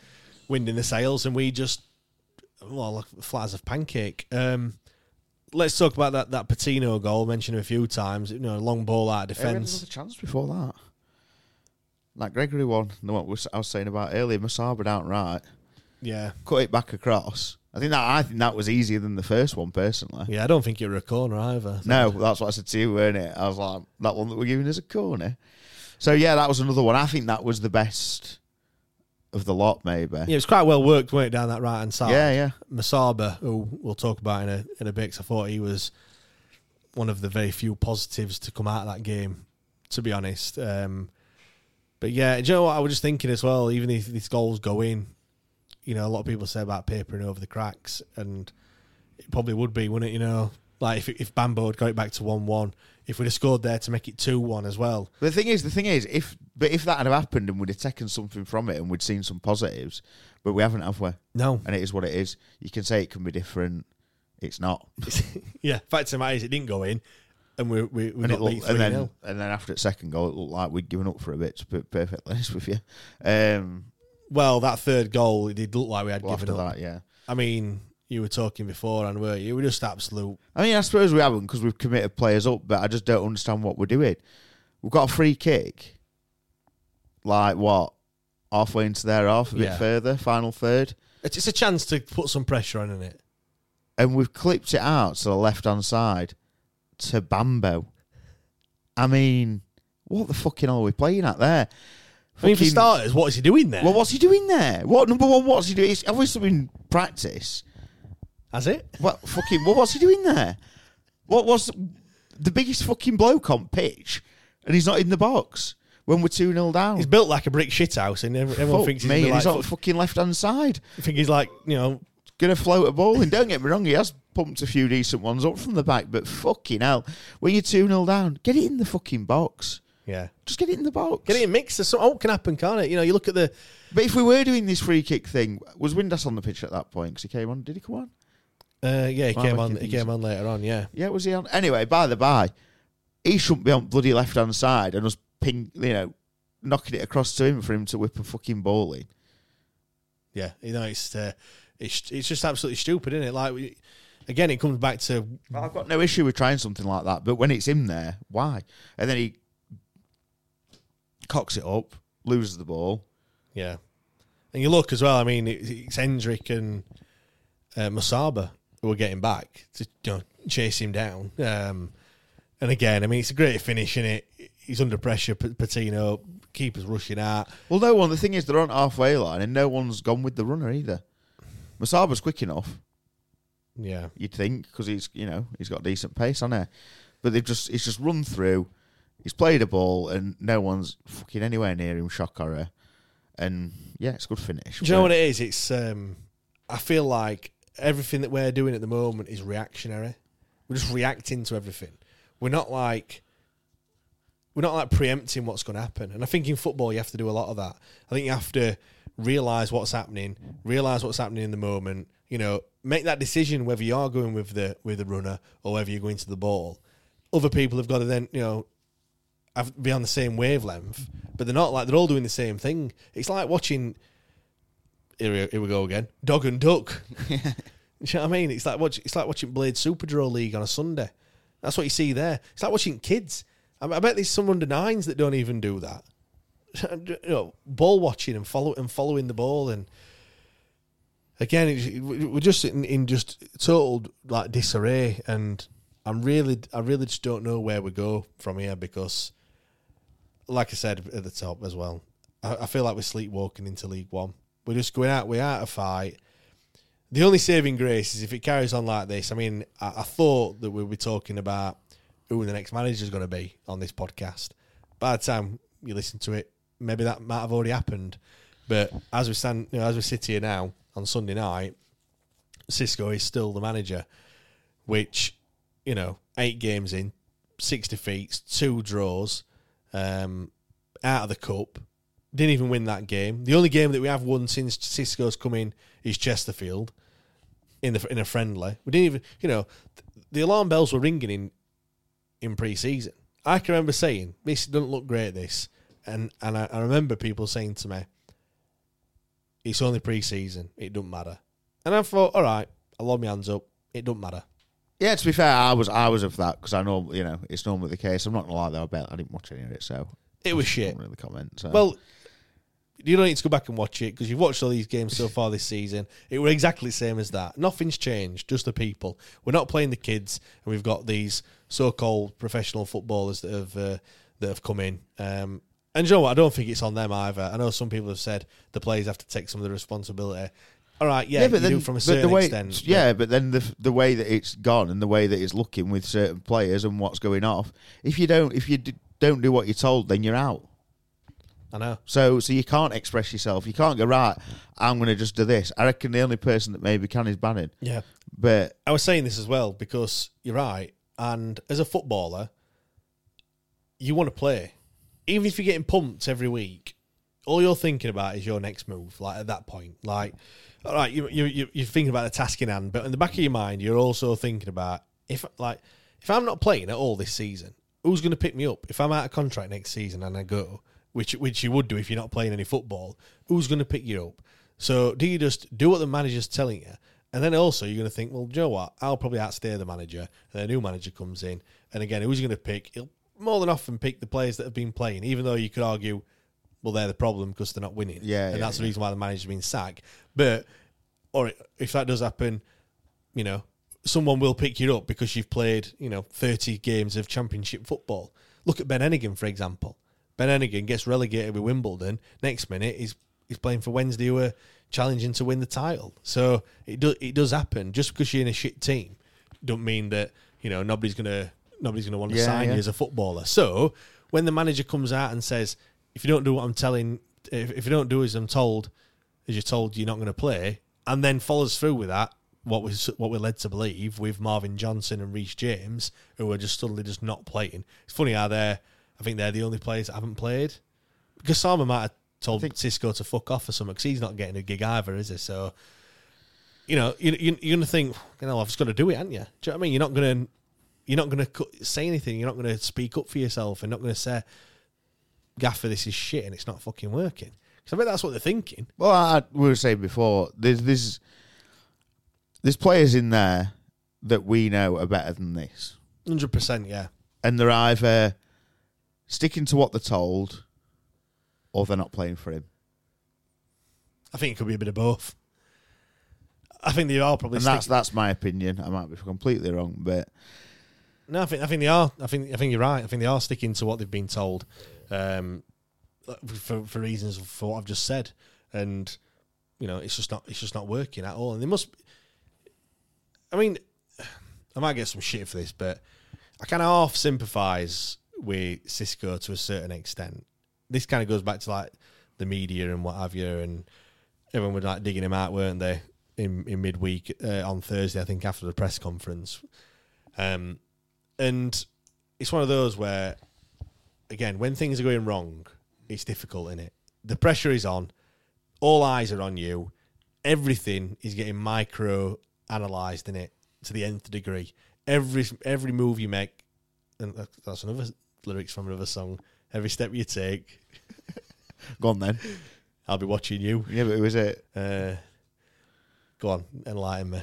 wind in the sails, and we just, well, like as a pancake. Um, let's talk about that that Patino goal mentioned a few times. You know, long ball out of Yeah, we had defence. another chance before that. That Gregory one, the one I was saying about earlier, Musaba down right, Yeah, cut it back across. I think that I think that was easier than the first one personally. yeah. I don't think it was a corner either. No, that's what I said to you, weren't it? I was like, that one that we're giving is a corner. So yeah, that was another one. I think that was the best of the lot, maybe. Yeah, it was quite well worked, weren't it, down that right hand side? Yeah, yeah. Musaba, who we'll talk about in a in a bit, 'cause I thought he was one of the very few positives to come out of that game, to be honest. Um, but yeah, do you know what I was just thinking as well? Even if these goals go in, you know, a lot of people say about papering over the cracks, and it probably would be, wouldn't it? You know, like if if Bambo had got it back to one one, if we'd have scored there to make it two one as well. But the thing is, the thing is, if but if that had happened and we'd have taken something from it and we'd seen some positives, but we haven't, have we? No, And it is what it is. You can say it can be different. It's not. yeah. Fact of the matter is, it didn't go in, and we we, we and, got looked, and then and then after its second goal, it looked like we'd given up for a bit. To be perfectly honest with you, um, Well, that third goal, it did look like we had well, given after up. that, yeah. I mean, you were talking before, and were you? Were just absolute. I mean, I suppose we haven't because we've committed players up, but I just don't understand what we're doing. We've got a free kick, like what, halfway into their half, a bit Yeah. further, final third, It's it's a chance to put some pressure on, isn't it? and we've clipped it out to the left hand side to Bambo. I mean, what the fucking hell are we playing at there? I mean, for Fucking- starters, what is he doing there? well, what's he doing there? What number one? What's he doing? It's obviously been practice. Has it? What fucking? What, was he doing there? What was the biggest fucking bloke on pitch, and he's not in the box? when we're 2 0 down. He's built like a brick shit house, and everyone Fuck thinks he's, me, and be he's on the fucking left hand side. I think he's like, you know, Going to float a ball. And don't get me wrong, he has pumped a few decent ones up from the back, but fucking hell, when you're 2 0 down, get it in the fucking box. yeah, Just get it in the box. get it in mix. So, oh, can happen, can't it? You know, you look at the But if we were doing this free kick thing, was Windass on the pitch at that point? Because he came on. Did he come on? Uh, yeah, he Well, came I on. He came on later on. Yeah, Yeah, was he on? Anyway, by the by, he shouldn't be on bloody left hand side and us ping, you know, knocking it across to him for him to whip a fucking ball in. yeah. You know, it's uh, it's it's just absolutely stupid, isn't it? Like, we, again, it comes back to I've got no issue with trying something like that, but when it's him there, why? And then he cocks it up, loses the ball. Yeah, and you look as well. I mean, it- it's Hendrick and uh, Musaba who are getting back to you know, chase him down. Um, and again, I mean, it's a great finish in it. He's under pressure. Patino keepers rushing out. Well, no one. The thing is, they're on halfway line, and no one's gone with the runner either. Musaba's quick enough, Yeah, you'd think, because he's you know he's got decent pace on it. But they've just he's just run through. He's played a ball, and no one's fucking anywhere near him. Shock horror, and yeah, it's a good finish. Do you know what it is? It's um, I feel like everything that we're doing at the moment is reactionary. We're just reacting to everything. We're not like we're not like preempting what's going to happen. And I think in football you have to do a lot of that. I think you have to realize what's happening, realize what's happening in the moment. You know, make that decision whether you are going with the with the runner or whether you're going to the ball. Other people have got to then you know have, be on the same wavelength, but they're not like they're all doing the same thing. It's like watching. Here we, here we go again. Dog and duck. Do you know what I mean? It's like watch, it's like watching Blade Super Draw League on a Sunday. That's what you see there. It's like watching kids. I, I bet there's some under nines that don't even do that. you know, ball watching and follow and following the ball and again, we're just in, in just total like disarray. And I'm really, I really just don't know where we go from here because, like I said at the top as well, I, I feel like we're sleepwalking into League One. We're just going out. We're out of fight. The only saving grace is if it carries on like this. I mean, I, I thought that we'd be talking about who the next manager is going to be on this podcast. By the time you listen to it, maybe that might have already happened. But as we stand, you know, as we sit here now on Sunday night, Xisco is still the manager, which you know, eight games in, six defeats, two draws, um, out of the cup. Didn't even win that game. The only game that we have won since Xisco's come in is Chesterfield in the in a friendly. We didn't even, you know, th- the alarm bells were ringing in in pre-season. I can remember saying this doesn't look great. This and and I, I remember people saying to me, "It's only pre-season. It doesn't matter." And I thought, all right, I'll hold my hands up. It doesn't matter. Yeah, to be fair, I was I was of that because I know you know it's normally the case. I'm not gonna lie though, I bet I didn't watch any of it, so It was I shit. really comment. So. Well, you don't need to go back and watch it because you've watched all these games so far this season. It were exactly the same as that. Nothing's changed, just the people. We're not playing the kids, and we've got these so-called professional footballers that have uh, that have come in. Um, and you know what? I don't think it's on them either. I know some people have said the players have to take some of the responsibility. All right, yeah, you do from a certain way, extent. Yeah, but then the the way that it's gone and the way that it's looking with certain players and what's going off. If you don't, if you d- don't do what you're told, then you're out. I know. So, so you can't express yourself. You can't go right. I'm going to just do this. I reckon the only person that maybe can is Bannan. Yeah. But I was saying this as well because you're right. And as a footballer, you want to play. Even if you're getting pumped every week, all you're thinking about is your next move. Like at that point, like, all right, you, you, you, you're thinking about the task in hand, but in the back of your mind, you're also thinking about if, like, if I'm not playing at all this season, who's going to pick me up? If I'm out of contract next season and I go, which which you would do if you're not playing any football, who's going to pick you up? So do you just do what the manager's telling you? And then also you're going to think, well, do you know what? I'll probably outstay the manager, and then a new manager comes in, and again, who's going to pick? He'll more than often pick the players that have been playing, even though you could argue, well, they're the problem because they're not winning. Yeah, and yeah, that's the reason why the manager's been sacked. But or if that does happen, you know, someone will pick you up because you've played, you know, 30 games of championship football. Look at Ben Heneghan, for example. Ben Heneghan gets relegated with Wimbledon. Next minute, he's he's playing for Wednesday, who are challenging to win the title. So it does it does happen. Just because you're in a shit team, don't mean that you know nobody's gonna nobody's gonna want to Yeah, sign yeah. you as a footballer. So when the manager comes out and says if you don't do what I'm telling, if, if you don't do as I'm told, as you're told you're not going to play, and then follows through with that, what was what we're led to believe with Marvin Johnson and Reece James, who are just suddenly just not playing. It's funny how they're, I think they're the only players that haven't played. Because Sama might have told Xisco to fuck off or something, because he's not getting a gig either, is he? So, you know, you, you, you're going to think, you know, I've just got to do it, aren't you? Do you know what I mean? You're not going to, you're not going to say anything. You're not going to speak up for yourself. You're not going to say, Gaffer, this is shit and it's not fucking working. Because I bet that's what they're thinking. Well, I, we were saying before, there's there's there's players in there that we know are better than this, Hundred percent, yeah. and they're either sticking to what they're told, or they're not playing for him. I think it could be a bit of both. I think they are probably. And that's stick- that's my opinion. I might be completely wrong, but no, I think I think they are. I think I think you're right. I think they are sticking to what they've been told, um, for for reasons for what I've just said, and you know it's just not it's just not working at all. And they must. I mean, I might get some shit for this, but I kind of half sympathise with Xisco to a certain extent. This kind of goes back to like the media and what have you, and everyone was like digging him out, weren't they? In in midweek uh, on Thursday, I think after the press conference, um, and it's one of those where, again, when things are going wrong, it's difficult in it. The pressure is on. All eyes are on you. Everything is getting micro analyzed in it to the nth degree. Every every move you make, and that's another lyrics from another song. Every step you take, go on then. I'll be watching you. Yeah, but who is it? Uh, go on, enlighten me.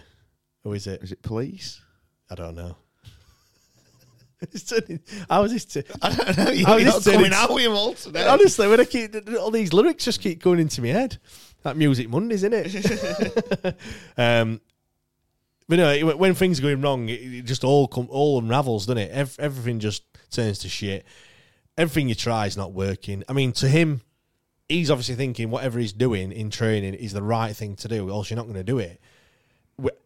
Who is it? Is it police? I don't know. It's turning- How is this? T- I don't know. You're how is not coming out with him all today. Honestly, when I keep all these lyrics just keep going into my head. That Music Mondays, isn't it? um, but no, when things are going wrong, it, just all come all unravels, doesn't it? Ev- everything just turns to shit. Everything you try is not working. I mean, to him, he's obviously thinking whatever he's doing in training is the right thing to do, else you're not going to do it.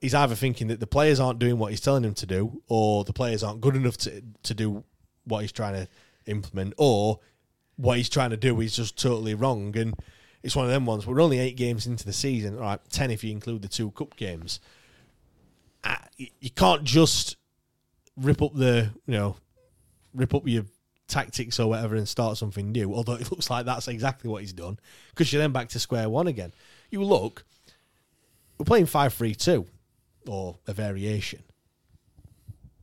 He's either thinking that the players aren't doing what he's telling them to do, or the players aren't good enough to to do what he's trying to implement, or what he's trying to do is just totally wrong. And it's one of them ones. We're only eight games into the season, all right, ten if you include the two cup games. You can't just rip up the you know rip up your tactics or whatever and start something new. Although it looks like that's exactly what he's done, because you're then back to square one again. You look, we're playing five three two, or a variation.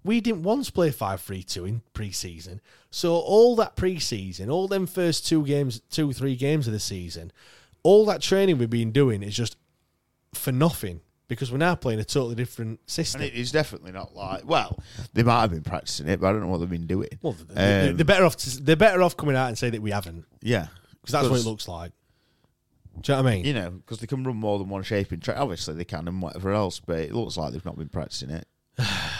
We didn't once play five three two in pre-season, so all that pre-season, all them first two games, two three games of the season, all that training we've been doing is just for nothing because we're now playing a totally different system. And it is definitely not like. Well, they might have been practicing it, but I don't know what they've been doing. Well, they're, Um, they're better off. To, they're better off coming out and say that we haven't. Yeah, because that's what it looks like. Do you know what I mean? You know, because they can run more than one shape in track. Obviously, they can and whatever else, but it looks like they've not been practicing it.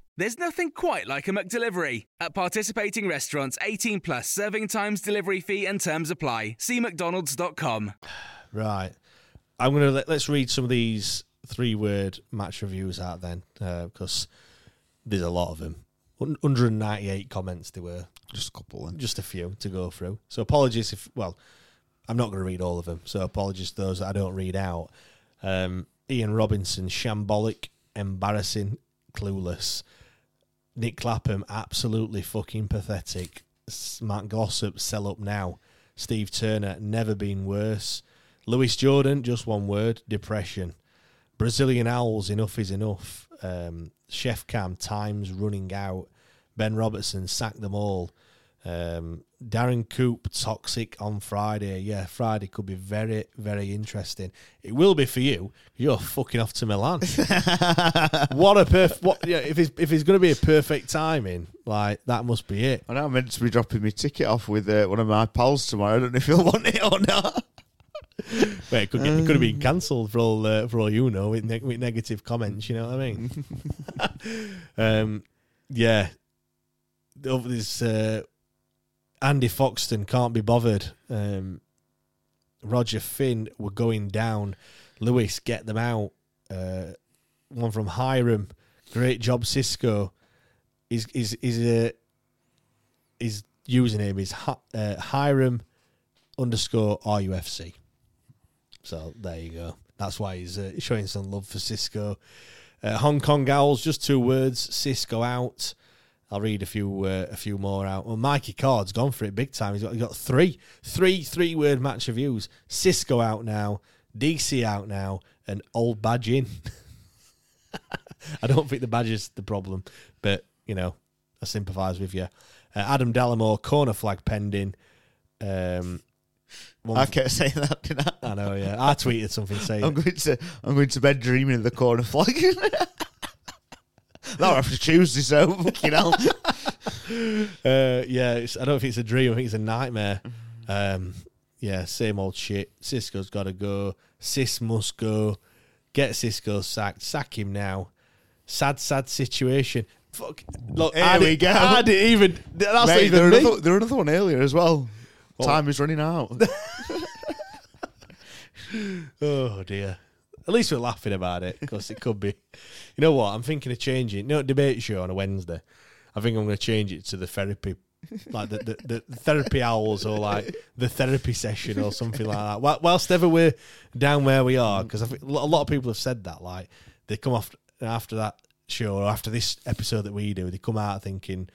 There's nothing quite like a McDelivery. At participating restaurants, 18 plus serving times, delivery fee, and terms apply. See McDonald's.com. Right. I'm gonna let, let's read some of these three word match reviews out then, because there's a lot of them. 198 comments there were. Just a couple. Then. Just a few to go through. So apologies if well, I'm not going to read all of them. So apologies to those that I don't read out. Um, Ian Robinson, shambolic, embarrassing, clueless. Nick Clapham, absolutely fucking pathetic. Matt Glossop, sell up now. Steve Turner, never been worse. Lewis Jordan, just one word: depression. Brazilian Owls, enough is enough. Um, Chef Cam, time's running out. Ben Robertson, sack them all. Um, Darren Coop, toxic on Friday. Yeah, Friday could be very, very interesting. It will be for you. You're fucking off to Milan. what a perf! What yeah? If it's if it's going to be a perfect timing, like that must be it. I know I'm meant to be dropping my ticket off with uh, one of my pals tomorrow. I don't know if he'll want it or not. Wait, it could, get, it could have been cancelled for all uh, for all you know with, neg- with negative comments. You know what I mean? um, yeah. Over This uh, Andy Foxton can't be bothered. Um, Roger Finn were going down. Lewis, get them out. Uh, one from Hiram, great job, Xisco. Is is is uh, his username is uh, Hiram underscore RUFC. So there you go. That's why he's uh, showing some love for Xisco. Uh, Hong Kong Owls, just two words. Xisco out. I'll read a few uh, a few more out. Well, Mikey Card's gone for it big time. He's got, he's got three three three word match reviews. Xisco out now. DC out now, and Old Badge in. I don't think the badge is the problem, but you know, I sympathise with you. Uh, Adam Dallimore corner flag pending. Um, I f- kept saying that, didn't I? I know, yeah. I tweeted something saying I'm going to I'm going to bed dreaming of the corner flag. That'll have to Tuesday, so fucking hell. Uh, yeah, it's, I don't think it's a dream. I think it's a nightmare. Um, yeah, same old shit. Xisco's got to go. Sis must go. Get Xisco sacked. Sack him now. Sad, sad situation. Fuck. Look, Here I we go. I didn't even. That's Mate, even there, me. another, there another one earlier as well. Time is running out. Oh dear. At least we're laughing about it because it could be. You know what? I'm thinking of changing. No debate show on a Wednesday. I think I'm going to change it to the therapy, like the, the, the therapy owls or like the therapy session or something like that. Whil- Whilst ever we're down where we are, because a lot of people have said that. Like they come off after that show or after this episode that we do, they come out thinking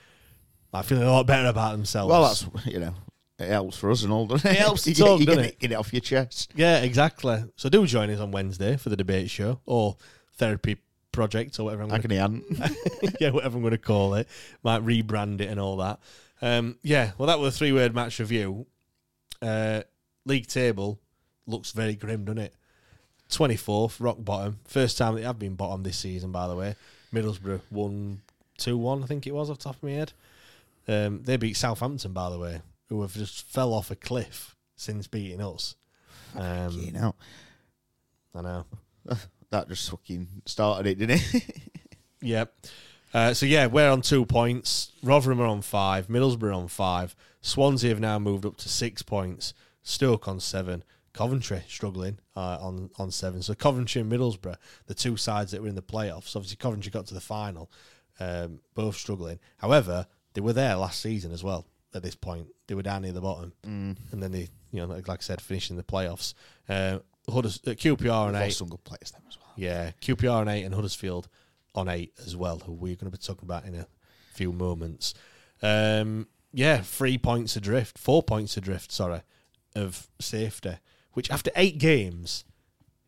like feeling a lot better about themselves. well, that's you know, it helps for us and all, doesn't it? It helps to you get, talk, you doesn't get it? Get it off your chest. Yeah, exactly. So do join us on Wednesday for the debate show or therapy project or whatever I'm going aunt. yeah, whatever I'm going to call it. Might rebrand it and all that. Um, yeah, well, that was a three word match review. Uh, league table looks very grim, doesn't it? 24th, rock bottom. First time they have been bottom this season, by the way. Middlesbrough won 2 1, I think it was, off the top of my head. Um, they beat Southampton, by the way, who have just fell off a cliff since beating us. Um, you know, I know. that just fucking started it, didn't it? Yep. Uh, so yeah, we're on two points. Rotherham are on five. Middlesbrough on five. Swansea have now moved up to six points. Stoke on seven. Coventry struggling uh, on on seven. So Coventry and Middlesbrough, the two sides that were in the playoffs. Obviously, Coventry got to the final, um, both struggling. However, they were there last season as well. At this point, they were down near the bottom, Mm. and then they, you know, like, like I said, finishing the playoffs. Uh, Hudders- uh, QPR and eight. some good players them as well. Yeah, QPR on eight and Huddersfield on eight as well, who we're going to be talking about in a few moments. Um, yeah, three points adrift, four points adrift, sorry, of safety, which after eight games,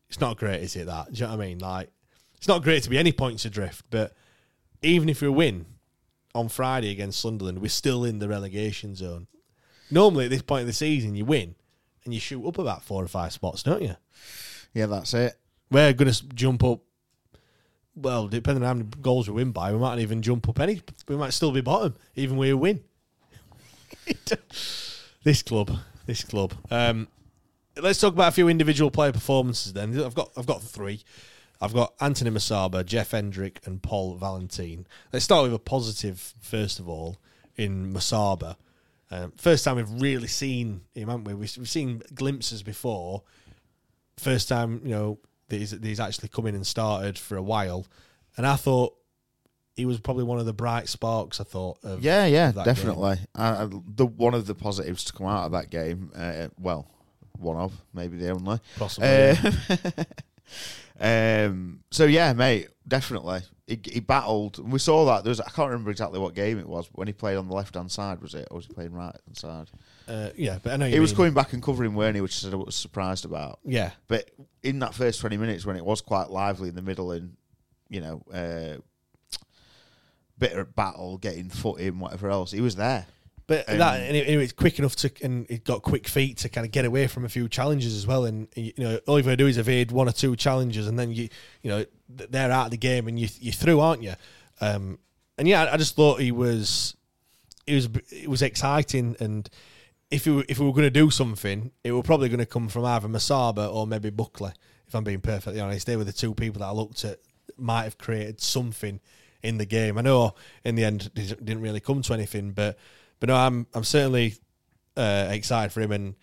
it's not great, is it? That do you know what I mean? Like, it's not great to be any points adrift, but even if we win on Friday against Sunderland, we're still in the relegation zone. Normally, at this point in the season, you win and you shoot up about four or five spots, don't you? Yeah, that's it. We're going to jump up. Well, depending on how many goals we win by, we might not even jump up any. We might still be bottom, even when we win. this club, this club. Um, let's talk about a few individual player performances. Then I've got, I've got three. I've got Anthony Musaba, Jeff Hendrick, and Paul Valentine. Let's start with a positive first of all in Musaba. Um, first time we've really seen him, haven't we? We've, we've seen glimpses before. First time, you know, that he's, that he's actually come in and started for a while, and I thought he was probably one of the bright sparks. I thought, of Yeah, yeah, definitely. Uh, the one of the positives to come out of that game. Uh, well, one of maybe the only. Possibly, Uh, um. So yeah, mate, definitely. he, he battled. and We saw that. There was I can't remember exactly what game it was, but when he played on the left hand side, was it, or was he playing right hand side? Uh, yeah, but I know you He was mean. coming back and covering Wernie, which I was surprised about. Yeah, But in that first twenty minutes, when it was quite lively in the middle, and you know, uh, bit of battle, getting foot in, whatever else, he was there. But Um, that and it, and it was quick enough to, and it got quick feet to kind of get away from a few challenges as well. And you know, all you've got to do is evade one or two challenges, and then you, you know, they're out of the game, and you you through, aren't you? Um, and yeah, I- I just thought he was, it was it was exciting, and if we were, if we were going to do something, it were probably going to come from either Musaba or maybe Buckley. If I'm being perfectly honest, they were the two people that I looked at might have created something in the game. I know in the end it didn't really come to anything, but but no, I'm I'm certainly uh, excited for him. And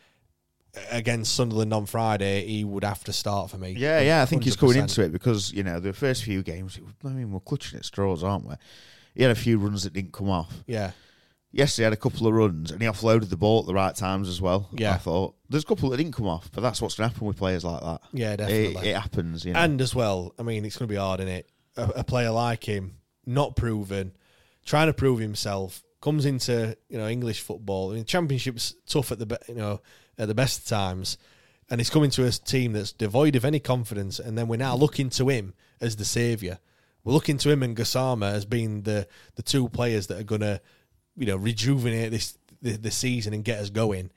against Sunderland on Friday, he would have to start for me. Yeah, yeah, I think he's coming into it because you know the first few games. I mean, we're clutching at straws, aren't we? He had a few runs that didn't come off. Yeah, Yes, he had a couple of runs and he offloaded the ball at the right times as well. Yeah. I thought there's a couple that didn't come off, but that's what's going to happen with players like that. Yeah, It- definitely. it, happens. You know? And as well, I mean, it's going to be hard, isn't it? A, a player like him, not proven, trying to prove himself, comes into you know English football. I mean, Championship's tough at the be- you know at the best of times, and he's coming to a team that's devoid of any confidence. And then we're now looking to him as the saviour. We're looking to him and Gassama as being the the two players that are going to you know rejuvenate this the, the season and get us going.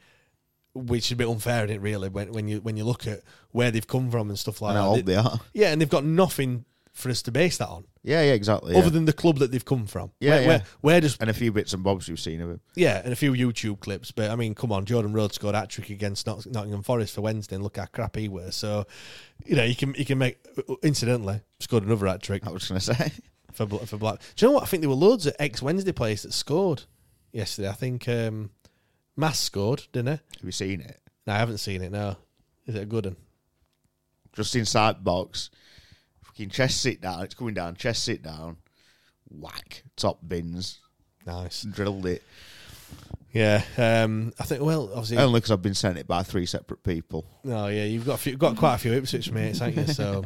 Which is a bit unfair, isn't it? Really, when when you when you look at where they've come from and stuff like And that. how old they are. Yeah, and they've got nothing for us to base that on, yeah, yeah, exactly. other yeah. than the club that they've come from. Yeah, where, yeah. Where, where does and a few bits and bobs we've seen of him. yeah, and a few YouTube clips. But I mean, come on, Jordan Rhodes scored hat trick against Not- Nottingham Forest for Wednesday, and look how crap he was. So, you know, he can he can make. Incidentally, scored another hat trick I was going to say. for for Black. Do you know what? I think there were loads of ex Wednesday players that scored yesterday. I think um, Mass scored, didn't he? Have you seen it? No, I haven't seen it. No, is it a good one? Just inside box, fucking chest sit down. It's coming down. Chest sit down. Whack. Top bins. Nice. Drilled it. Yeah, um, I think. Well, obviously, Only because I've been sent it by three separate people. Oh yeah, you've got a few, got quite a few Ipswich mates, haven't you? So,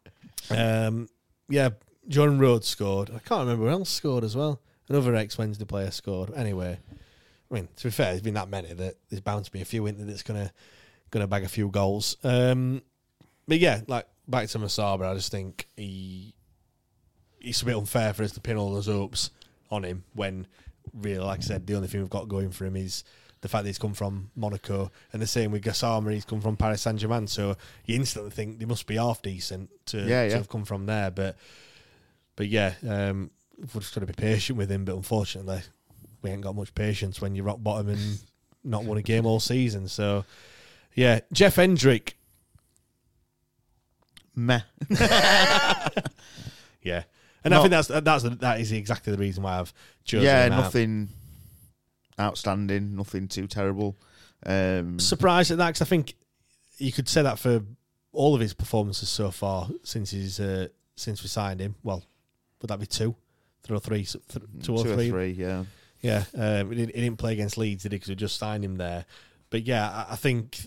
um, yeah, Jordan Rhodes scored. I can't remember who else scored as well. Another ex Wednesday player scored. Anyway, I mean, to be fair, there's been that many that there's bound to be a few in there that's gonna gonna bag a few goals. Um, but yeah, like back to Musaba, I just think he it's a bit unfair for us to pin all those hopes on him when really, like I said, the only thing we've got going for him is the fact that he's come from Monaco, and the same with Gassama, he's come from Paris Saint Germain. So you instantly think they must be half decent to, Yeah, to have come from there. But but yeah, um, we've just got to be patient with him. But unfortunately, we ain't got much patience when you're rock bottom and not won a game all season. So yeah, Jeff Hendrick, Meh. yeah. And I Not- think that's that's that is exactly the reason why I've chosen. yeah, him out. nothing outstanding. Nothing too terrible. Um, surprised at that because I think you could say that for all of his performances so far since he's uh, since we signed him. Well, would that be two, three or three, th- two or three? or three, yeah. Yeah, um, he, didn't, he didn't play against Leeds, did he? Because we just signed him there. But yeah, I, I think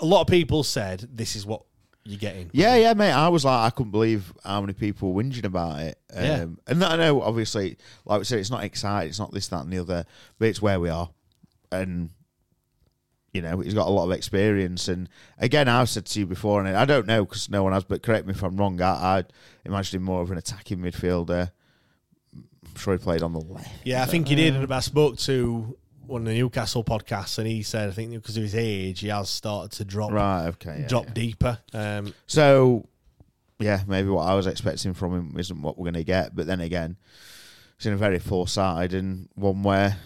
a lot of people said this is what you're getting. Yeah, yeah, mate. I was like, I couldn't believe how many people were whinging about it. Um, Yeah. And I know, obviously, like we said, it's not exciting. It's not this, that, and the other, but it's where we are. And, you know, he's got a lot of experience. And again, I've said to you before, and I don't know because no one has, but correct me if I'm wrong. I, I'd imagine him more of an attacking midfielder. I'm sure he played on the left. Yeah, I think he did. And I spoke to one of the Newcastle podcasts, and he said, I think because of his age, he has started to drop Right, okay. yeah, drop yeah. deeper. Um, So, yeah, maybe what I was expecting from him isn't what we're going to get. But then again, it's in a very full side and one where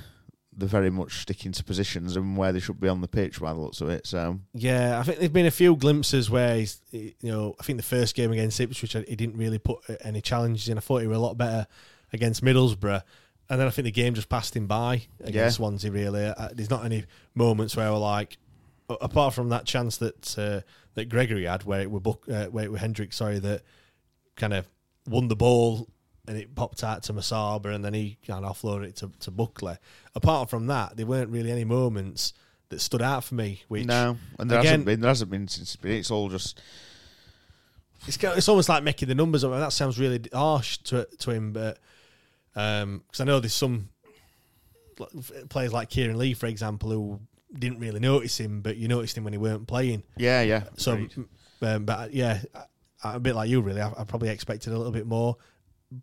they're very much sticking to positions and where they should be on the pitch by the looks of it. So, Yeah, I think there's been a few glimpses where he's, you know, I think the first game against Ipswich, he didn't really put any challenges in. I thought he were a lot better against Middlesbrough. And then I think the game just passed him by against Yeah. Swansea, really. Uh, There's not any moments where we're like, apart from that chance that uh, that Gregory had, where it were Buck, uh, where it were Hendrick, sorry, that kind of won the ball and it popped out to Musaba and then he kind of offloaded it to, to Buckley. Apart from that, there weren't really any moments that stood out for me. Which no. And there again- hasn't been. There hasn't been since. It's all just it's it's almost like making the numbers up. And that sounds really harsh to to him, but because I know there's some players like Kieran Lee, for example, who didn't really notice him, but you noticed him when he weren't playing. Yeah, yeah. So, um, but uh, yeah, I- a bit like you, really. I, I probably expected a little bit more,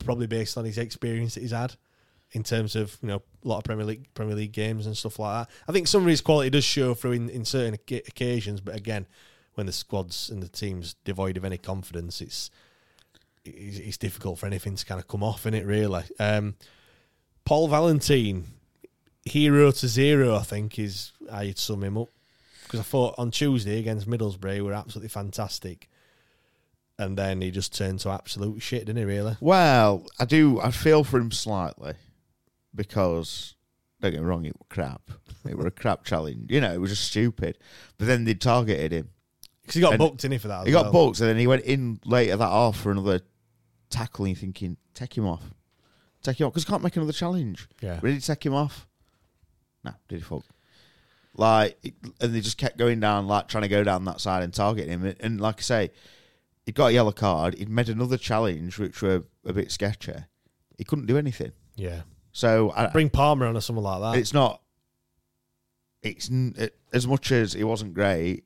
probably based on his experience that he's had in terms of you know a lot of Premier League Premier League games and stuff like that. I think some of his quality does show through in, in certain occasions, but again, when the squads and the teams devoid of any confidence, it's it's, it's difficult for anything to kind of come off in it. Really, um, Paul Valentine, hero to zero, I think is how you'd sum him up. Because I thought on Tuesday against Middlesbrough, he were absolutely fantastic. And then he just turned to absolute shit, didn't he, really? Well, I do. I feel for him slightly because don't get me wrong, it was crap. It was a crap challenge. You know, it was just stupid. But then they targeted him. Because he got And booked in it for that. He got booked, and then he went in later that half for another tackle. And thinking, take him off, take him off, because he can't make another challenge. Yeah. Really take him off? No, did he fuck? Like, it- and they just kept going down, like trying to go down that side and target him. And, and like I say, he got a yellow card. He'd made another challenge, which were a bit sketchy. He couldn't do anything. Yeah. So I, Bring Palmer on or something like that. it's not. It's n- it, as much as he wasn't great.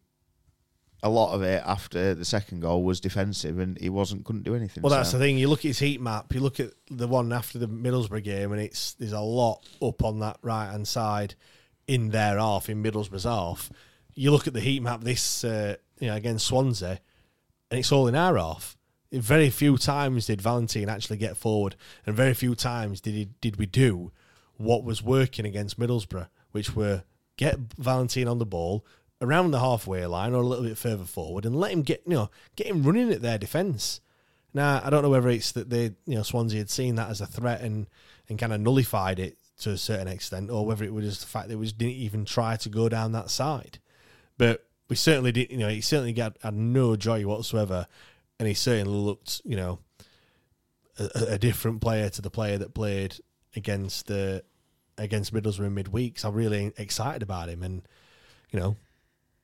A lot of it after the second goal was defensive, and he wasn't couldn't do anything. Well, that's so- the thing. You look at his heat map. You look at the one after the Middlesbrough game, and it's there's a lot up on that right hand side in their half in Middlesbrough's half. You look at the heat map this uh, you know against Swansea, and it's all in our half. Very few times did Valentin actually get forward, and very few times did he, did we do what was working against Middlesbrough, which were get Valentin on the ball around the halfway line or a little bit further forward, and let him get you know get him running at their defence. Now I don't know whether it's that they you know Swansea had seen that as a threat and and kind of nullified it to a certain extent, or whether it was just the fact that we didn't even try to go down that side. But we certainly did. You know, he certainly got had no joy whatsoever, and he certainly looked you know a, a different player to the player that played against the against Middlesbrough in midweek. I'm really excited about him, and you know,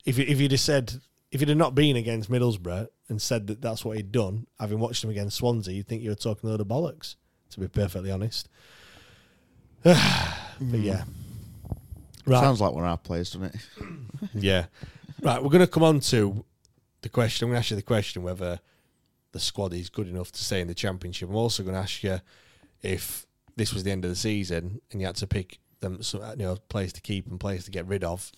if you, if you'd have said if you'd have not been against Middlesbrough and said that that's what he'd done, having watched him against Swansea, you'd think you were talking a load of bollocks. To be perfectly honest, but hmm. yeah, right. Sounds like one of our players, doesn't it? Yeah. Right, we're going to come on to the question. I'm going to ask you the question whether the squad is good enough to stay in the championship. I'm also going to ask you if this was the end of the season and you had to pick them, so, you know, players to keep and players to get rid of.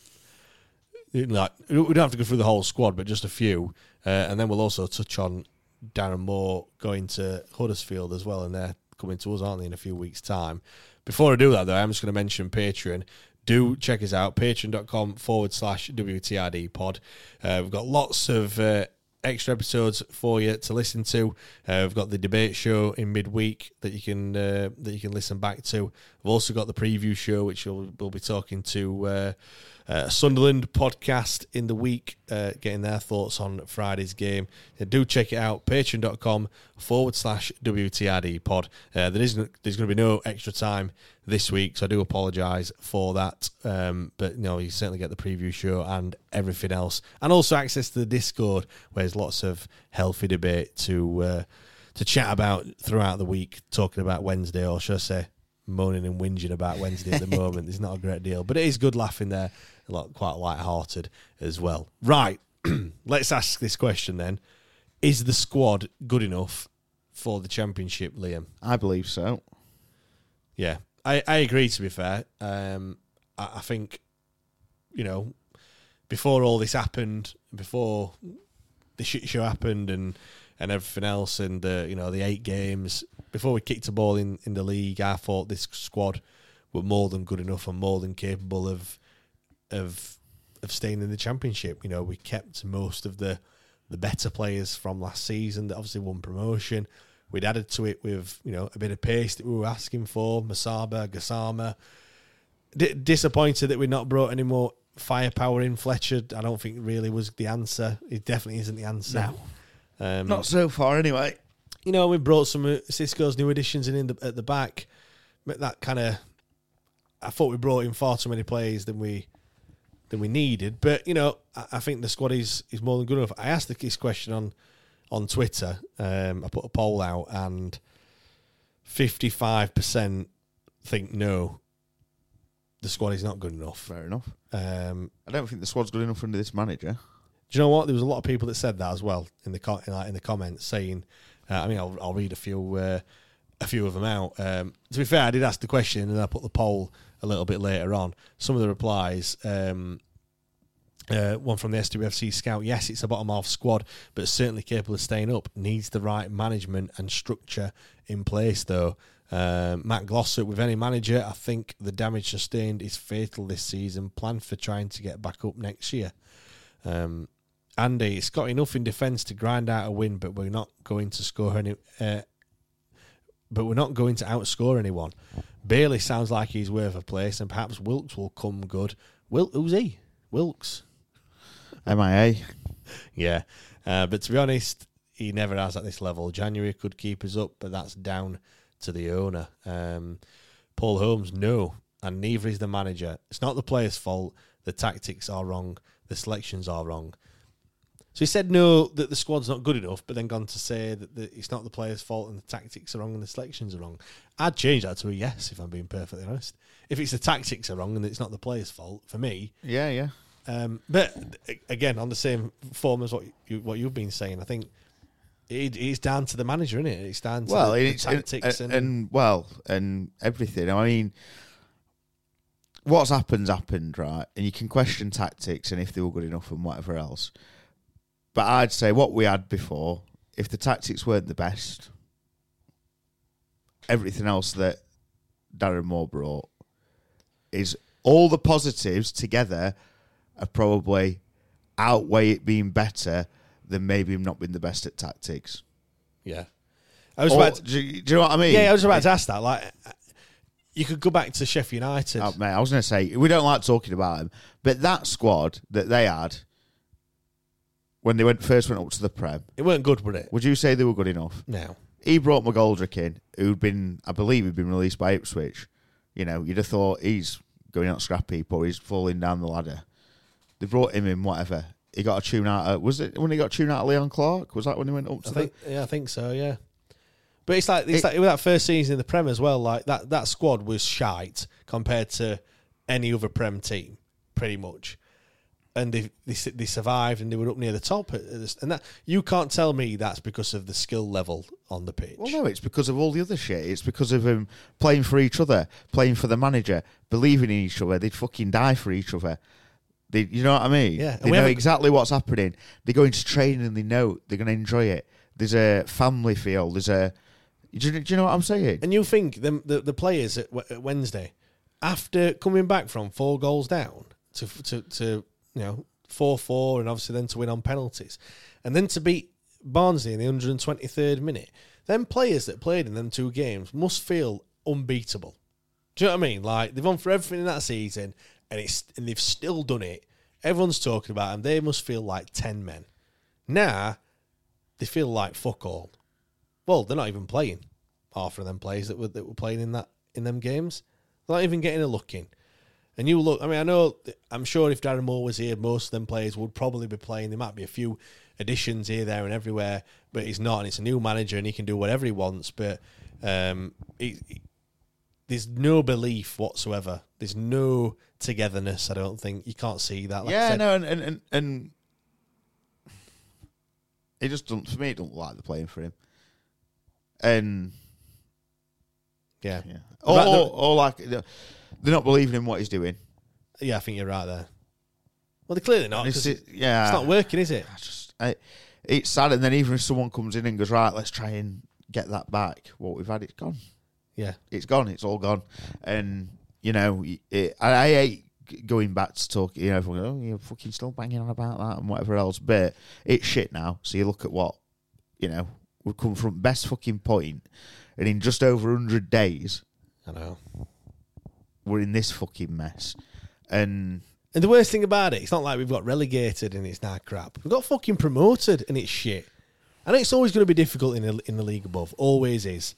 Like, we don't have to go through the whole squad, but just a few, uh, and then we'll also touch on Darren Moore going to Huddersfield as well, and they're coming to us, aren't they, in a few weeks' time. Before I do that, though, I'm just going to mention Patreon. Do check us out, patreon.com forward slash WTRD pod. Uh, we've got lots of uh, extra episodes for you to listen to. Uh, we've got the debate show in midweek that you can uh, that you can listen back to. We've also got the preview show, which we'll, we'll be talking to uh, Sunderland podcast in the week, uh, getting their thoughts on Friday's game. Uh, do check it out, patreon.com forward slash WTRD pod. Uh, there is, there's going to be no extra time this week, so I do apologise for that. Um, but you know, you certainly get the preview show and everything else, and also access to the Discord, where there's lots of healthy debate to uh, to chat about throughout the week, talking about Wednesday, or should I say, moaning and whinging about Wednesday at the moment. It's not a great deal, but it is good laughing there, a lot quite light-hearted as well. Right, let's ask this question then: Is the squad good enough for the championship, Liam? I believe so. Yeah, I, I agree. To be fair, um, I, I think you know before all this happened, before the shit show happened, and and everything else, and the you know the eight games before we kicked a ball in in the league, I thought this squad were more than good enough and more than capable of of of staying in the championship. You know, we kept most of the the better players from last season that obviously won promotion. We'd added to it with you know a bit of pace that we were asking for. Musaba, Gassama. D- disappointed that we'd not brought any more firepower in. Fletcher, I don't think really was the answer. It definitely isn't the answer. Um, Not so far, anyway. you know, we brought some Xisco's new additions in, in the, at the back. But that kind of, I thought we brought in far too many players than we than we needed. But you know, I, I think the squad is is more than good enough. I asked this question on on Twitter. Um, I put a poll out, and fifty-five percent think no, the squad is not good enough. Fair enough. Um, I don't think the squad's good enough under this manager. do you know what? There was a lot of people that said that as well in the co- like in the comments saying. Uh, I mean, I'll, I'll read a few uh, a few of them out. Um, to be fair, I did ask the question and I put the poll a little bit later on. Some of the replies. Um, uh, one from the SWFC scout. Yes, it's a bottom half squad, but certainly capable of staying up. Needs the right management and structure in place, though. Um, Matt Glossop, with any manager, I think the damage sustained is fatal this season. Plan for trying to get back up next year. Um, Andy, it's got enough in defence to grind out a win, but we're not going to score any. Uh, but we're not going to outscore anyone. Bailey sounds like he's worth a place, and perhaps Wilks will come good. Wil- who's he? Wilks. MIA. Yeah, uh, but to be honest, he never has at this level. January could keep us up, but that's down to the owner. Um, Paul Holmes, no, and neither is the manager. It's not the player's fault. The tactics are wrong. The selections are wrong. So he said no that the squad's not good enough, but then gone to say that the, it's not the player's fault and the tactics are wrong and the selections are wrong. I'd change that to a yes if I'm being perfectly honest. If it's the tactics are wrong and it's not the player's fault for me, Yeah, yeah. um, but again, on the same form as what you, what you've been saying, I think it, it's down to the manager, isn't it? It's down to well, the, the tactics and, and, and well, and everything. I mean, what's happened happened, right? And you can question tactics and if they were good enough and whatever else. But I'd say what we had before, if the tactics weren't the best, everything else that Darren Moore brought is all the positives together are probably outweigh it being better than maybe him not being the best at tactics. yeah. I was Or- about to, do, you, do you know what I mean? yeah, I was about to ask that. Like, you could go back to Sheffield United. Oh, mate, I was going to say we don't like talking about him, but that squad that they had when they went first went up to the Prem, it weren't good, were it? would you say they were good enough? No. He brought McGoldrick in, who'd been, I believe, he'd been released by Ipswich. You know, you'd have thought he's going out scrappy, or he's falling down the ladder. They brought him in, whatever. He got a tune out. Of, was it when he got a tune out of Leon Clarke? Was that when he went up to I the? think, yeah, I think so. Yeah, but it's like it's like with that first season in the Prem as well. Like that that squad was shite compared to any other Prem team, pretty much. And they they, they survived and they were up near the top. And that you can't tell me that's because of the skill level on the pitch. Well, no, it's because of all the other shit. It's because of them playing for each other, playing for the manager, believing in each other. They'd fucking die for each other. They, you know what I mean? Yeah, They know exactly what's happening. They go into training and they know they're going to enjoy it. There's a family feel. There's a. Do you, do you know what I'm saying? And you think them the, the players at, at Wednesday, after coming back from four goals down to to, to you know four four, and obviously then to win on penalties, and then to beat Barnsley in the 123rd minute, them players that played in them two games must feel unbeatable. Do you know what I mean? Like they've gone for everything in that season, and it's and they've still done it. Everyone's talking about them. They must feel like ten men. Now they feel like fuck all. Well, they're not even playing. Half of them players that were that were playing in that in them games, they're not even getting a look in. And you look, I mean, I know, I'm sure if Darren Moore was here, most of them players would probably be playing. There might be a few additions here, there, and everywhere, but he's not, and it's a new manager, and he can do whatever he wants. But um, he, he- there's no belief whatsoever. There's no togetherness. I don't think you can't see that. Like yeah, said, no, and and and, and it just doesn't for me. It don't like the playing for him, and yeah, yeah, or, or, or like they're not believing in what he's doing. yeah. I think you're right there. Well, they're clearly not. It's- it- yeah, it's not working, is it? I just I, it's sad. And then even if someone comes in and goes right, let's try and get that back. What we've had, it's gone. Yeah. It's gone. It's all gone. And you know, it, I, I hate going back to talk. You know, everyone, oh, you're fucking still banging on about that and whatever else. But it's shit now. So you look at what you know. We've come from best fucking point, and in just over hundred days, I know. We're in this fucking mess. And And the worst thing about it, it's not like we've got relegated and it's now crap. We've got fucking promoted and it's shit. And it's always going to be difficult in the, in the league above. Always is.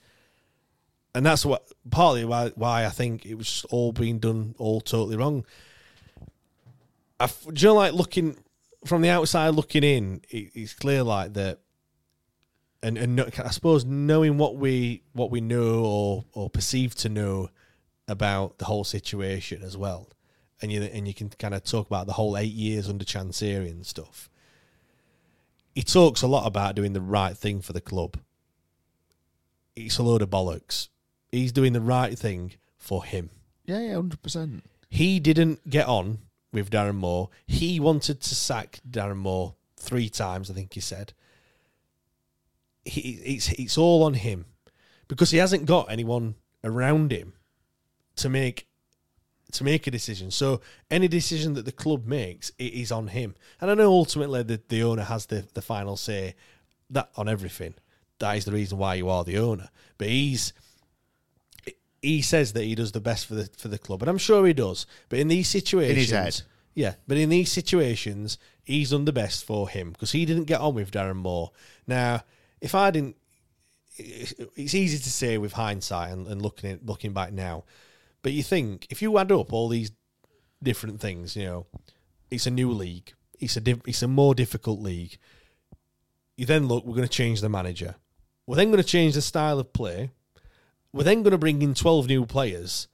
And that's what partly why why I think it was all being done all totally wrong. I, do you know, like looking from the outside looking in, it, it's clear like that and and I suppose knowing what we what we know or or perceive to know about the whole situation as well, and you and you can kind of talk about the whole eight years under Chansiri and stuff. He talks a lot about doing the right thing for the club. It's a load of bollocks. He's doing the right thing for him. Yeah, yeah, hundred percent. He didn't get on with Darren Moore. He wanted to sack Darren Moore three times, I think he said. He, it's it's all on him because he hasn't got anyone around him to make to make a decision. So any decision that the club makes, it is on him. And I know ultimately the, the owner has the, the final say that on everything. That is the reason why you are the owner. But he's he says that he does the best for the for the club, and I'm sure he does. But in these situations, In his head. yeah. But in these situations, he's done the best for him because he didn't get on with Darren Moore. Now, if I didn't, it's easy to say with hindsight and, and looking at looking back now. But you think if you add up all these different things, you know, it's a new league. It's a diff, it's a more difficult league. You then look, we're going to change the manager. We're then going to change the style of play. We're then going to bring in 12 new players.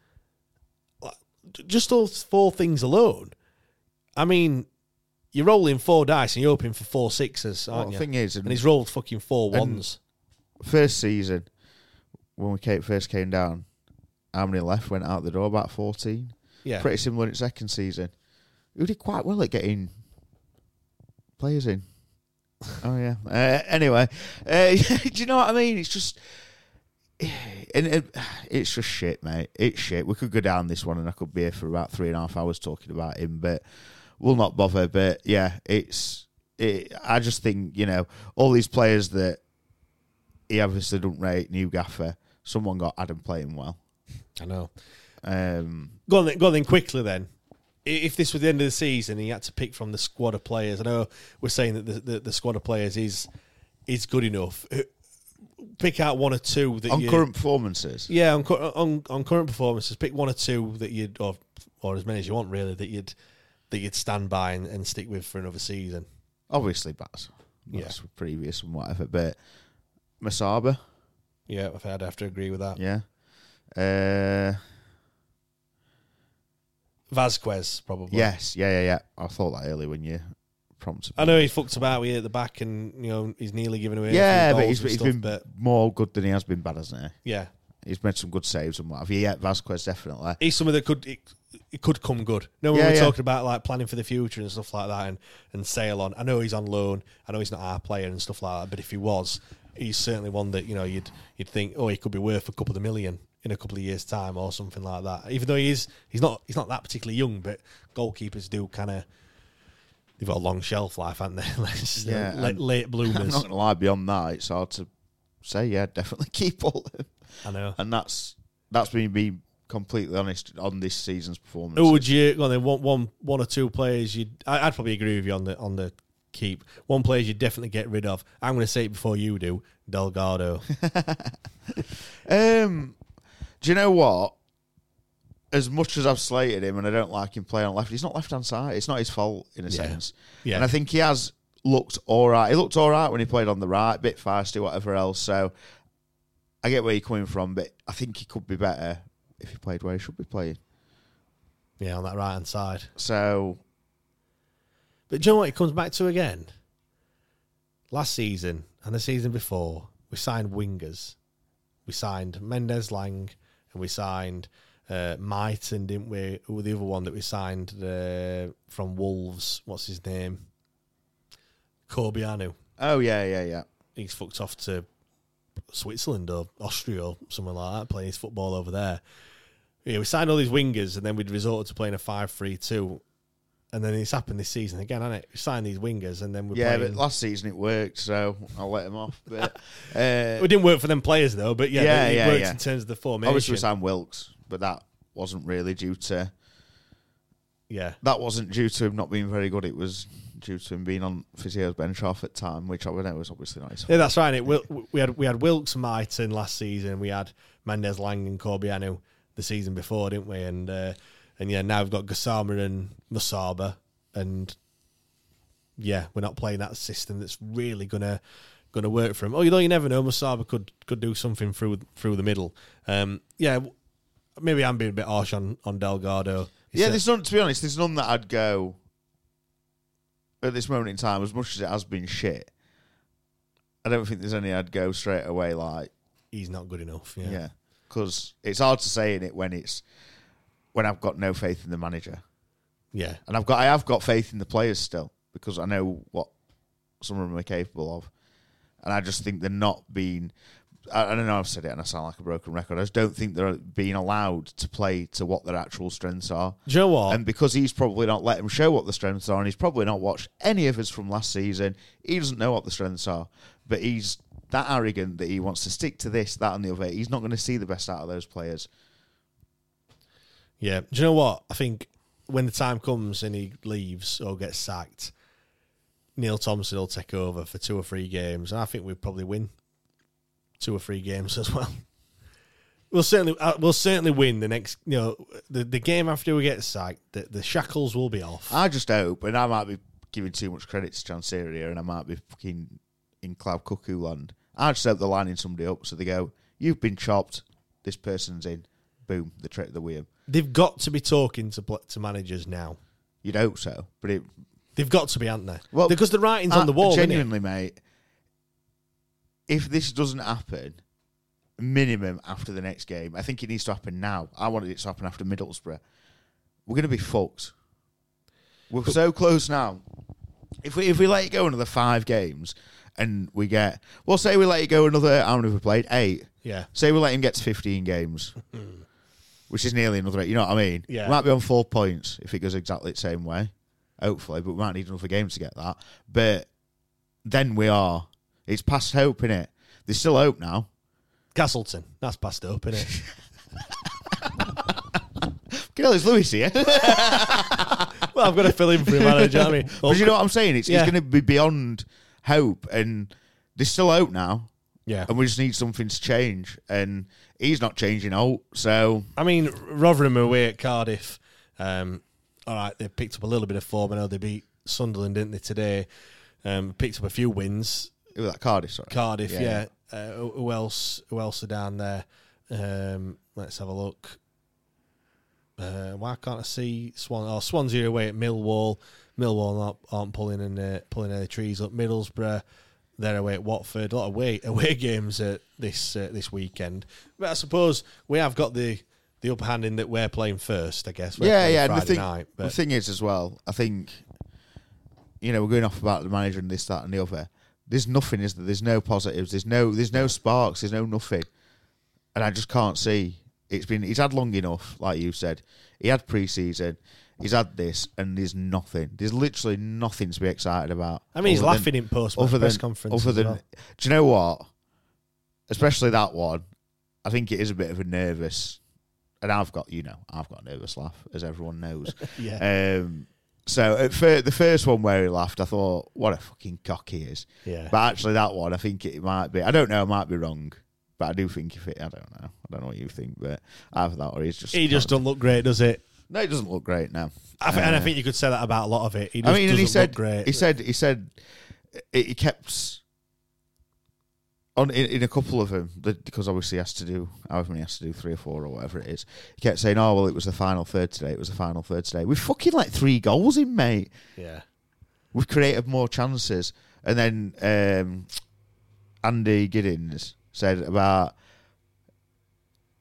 Just those four things alone. I mean, you're rolling four dice and you're hoping for four sixes, aren't Well, you? the thing is, and, and- he's rolled fucking four ones. First season, when we came, first came down, how many left went out the door? About fourteen. Yeah. pretty similar in its second season. Who did quite well at getting players in. oh yeah. Uh, anyway, uh, do you know what I mean? It's just. And it, it's just shit, mate. It's shit. We could go down this one, and I could be here for about three and a half hours talking about him, but we'll not bother. But yeah, it's. It, I just think you know all these players that he obviously don't rate. New gaffer. Someone got Adam playing well. I know. Um, Go on, then, go on then quickly then. If this was the end of the season, and he had to pick from the squad of players. I know we're saying that the, the, the squad of players is is good enough. Uh, Pick out one or two that on you, current performances. yeah on, on on current performances. Pick one or two that you'd or or as many as you want really that you'd that you'd stand by and, and stick with for another season. Obviously, Baz. Yeah. Previous and whatever. But Musaba, Yeah, I'd have to agree with that. yeah. Uh, Vasquez probably. yes, yeah, yeah, yeah. I thought that earlier when you prompted. I know he fucked about with it at the back, and you know he's nearly given away. a few Yeah, but he's, he's stuff, been but more good than he has been bad, hasn't he? yeah, He's made some good saves and what have you. Yeah, Vasquez definitely. he's something that could it, it could come good. No, when Yeah, we're yeah. talking about like planning for the future and stuff like that, and and sail on. I know he's on loan. I know he's not our player and stuff like that. But if he was, he's certainly one that you know you'd you'd think, oh, he could be worth a couple of million in a couple of years' time or something like that. Even though he is, he's not he's not that particularly young, but goalkeepers do kind of. They've got a long shelf life, haven't they? Like, Yeah, late, late I'm bloomers. not going to lie. Beyond that, it's hard to say. Yeah, definitely keep all of them. I know. And that's that's me being completely honest on this season's performance. Who would you? Well, then one, one, one or two players. You, I'd probably agree with you on the on the keep. One player you definitely get rid of. I'm going to say it before you do. Delgado. Um, do you know what? As much as I've slated him and I don't like him playing on left, he's not left hand side. It's not his fault in a Yeah. sense. Yeah. And I think he has looked all right. He looked all right when he played on the right, bit feisty, whatever else. So I get where you're coming from, but I think he could be better if he played where he should be playing. yeah, on that right hand side. So But do you know what? It comes back to again. Last season and the season before, we signed wingers. We signed Mendez-Laing and we signed uh, Mighten, didn't we? Who the other one that we signed uh, from Wolves? What's his name? Corbeanu. oh yeah, yeah, yeah. he's fucked off to Switzerland or Austria or something like that, playing his football over there. Yeah, we signed all these wingers and then we'd resorted to playing a 5 3 2. And then it's happened this season again, hasn't it? We signed these wingers and then we're Yeah, playing. but last season it worked, so I'll let him off. But uh, it didn't work for them players though, but yeah, Yeah, it yeah, worked yeah. in terms of the formation. obviously we signed Wilks, but that wasn't really due to yeah. that wasn't due to him not being very good. It was due to him being on physio's bench off at time, which I know was obviously fault. Yeah, that's right. It we had we had Wilks and Mighten last season. We had Mendez-Laing and Corbeanu the season before, didn't we? And uh, and yeah, now we've got Gassama and Musaba, and yeah, we're not playing that system that's really gonna going to work for him. Oh, you know, you never know. Musaba could could do something through through the middle. Um, yeah, maybe I'm being a bit harsh on on Delgado. He Yeah, said- there's none. To be honest, there's none that I'd go at this moment in time. As much as it has been shit, I don't think there's any I'd go straight away. Like, he's not good enough. Yeah. yeah, because it's hard to say in it when it's when I've got no faith in the manager, yeah, and I've got I have got faith in the players still because I know what some of them are capable of, and I just think they're not being. I, I don't know. I've said it, and I sound like a broken record. I just don't think they're being allowed to play to what their actual strengths are. Do you know what? And because he's probably not let them show what the strengths are, and he's probably not watched any of us from last season, he doesn't know what the strengths are. But he's that arrogant that he wants to stick to this, that, and the other. He's not going to see the best out of those players. Yeah. Do you know what? I think when the time comes and he leaves or gets sacked, Neil Thompson will take over for two or three games, and I think we'll probably win two or three games as well. We'll certainly uh, we'll certainly win the next. You know, the the game after we get sacked, the, the shackles will be off. I just hope, and I might be giving too much credit to Chansiri here, and I might be fucking in cloud cuckoo land. I just hope they're lining somebody up so they go, "You've been chopped. This person's in. Boom, the trick the wheel." They've got to be talking to pl- to managers now. You'd hope so, but it They've got to be, aren't they? Well, because the writing's on the wall. Genuinely, mate. If this doesn't happen, minimum after the next game, I think it needs to happen now. I wanted it to happen after Middlesbrough. We're going to be fucked. We're so close now. If we if we let it go another five games, and we get well, say we let it go another how many have we played? Eight. Yeah. Say we let him get to fifteen games, hmm. Which is nearly another eight. You know what I mean? Yeah. We might be on four points if it goes exactly the same way. Hopefully, but we might need another game to get that. But then we are. It's past hope, innit? There's still hope now. Castleton, that's past hope, isn't it? Get all this Lewis here. well, I've got to fill in for him, manager. I mean, But you know what I'm saying? It's, Yeah. it's going to be beyond hope, and there's still hope now. Yeah. and we just need something to change, and he's not changing out. So I mean, Rotherham away at Cardiff. Um, all right, they picked up a little bit of form. I know they beat Sunderland, didn't they, today? Um, picked up a few wins. Who was that Cardiff? Sorry, Cardiff, Yeah, yeah. Uh, who who else? Who else are down there? Um, let's have a look. Uh, why can't I see Swan? Oh, Swansea away at Millwall. Millwall aren't, aren't pulling in uh, pulling any trees up. Middlesbrough, they're away at Watford. A lot of away away games uh, this uh, this weekend. But I suppose we have got the the upper hand in that we're playing first. I guess. We're yeah, yeah. The thing, night, the thing is as well. I think you know we're going off about the manager and this, that, and the other. There's nothing, is there? There's no positives. There's no, there's no sparks. There's no nothing, and I just can't see. It's been he's had long enough, like you said. He had pre-season. He's had this, and there's nothing. There's literally nothing to be excited about. I mean, he's laughing in post-match press than- conference Other than, well. do you know what? Especially that one. I think it is a bit of a nervous, and I've got you know I've got a nervous laugh as everyone knows. Yeah. Um, so the first one where he laughed, I thought, what a fucking cock he is. Yeah. But actually, that one, I think it might be. I don't know. I might be wrong, but I do think if it. I don't know. I don't know what you think, but either that or he's just. He just doesn't look great, does it? No, it doesn't look great now. I think, and I Uh, think you could say that about a lot of it. He I mean, and he said, great. he said, he said, he he kept on in, in a couple of them the- because obviously he has to do however many he has to do three or four or whatever it is. He kept saying, "Oh well, it was the final third today. It was the final third today." We fucking like three goals in, mate. yeah. We've created more chances, and then um, Andy Giddins said about.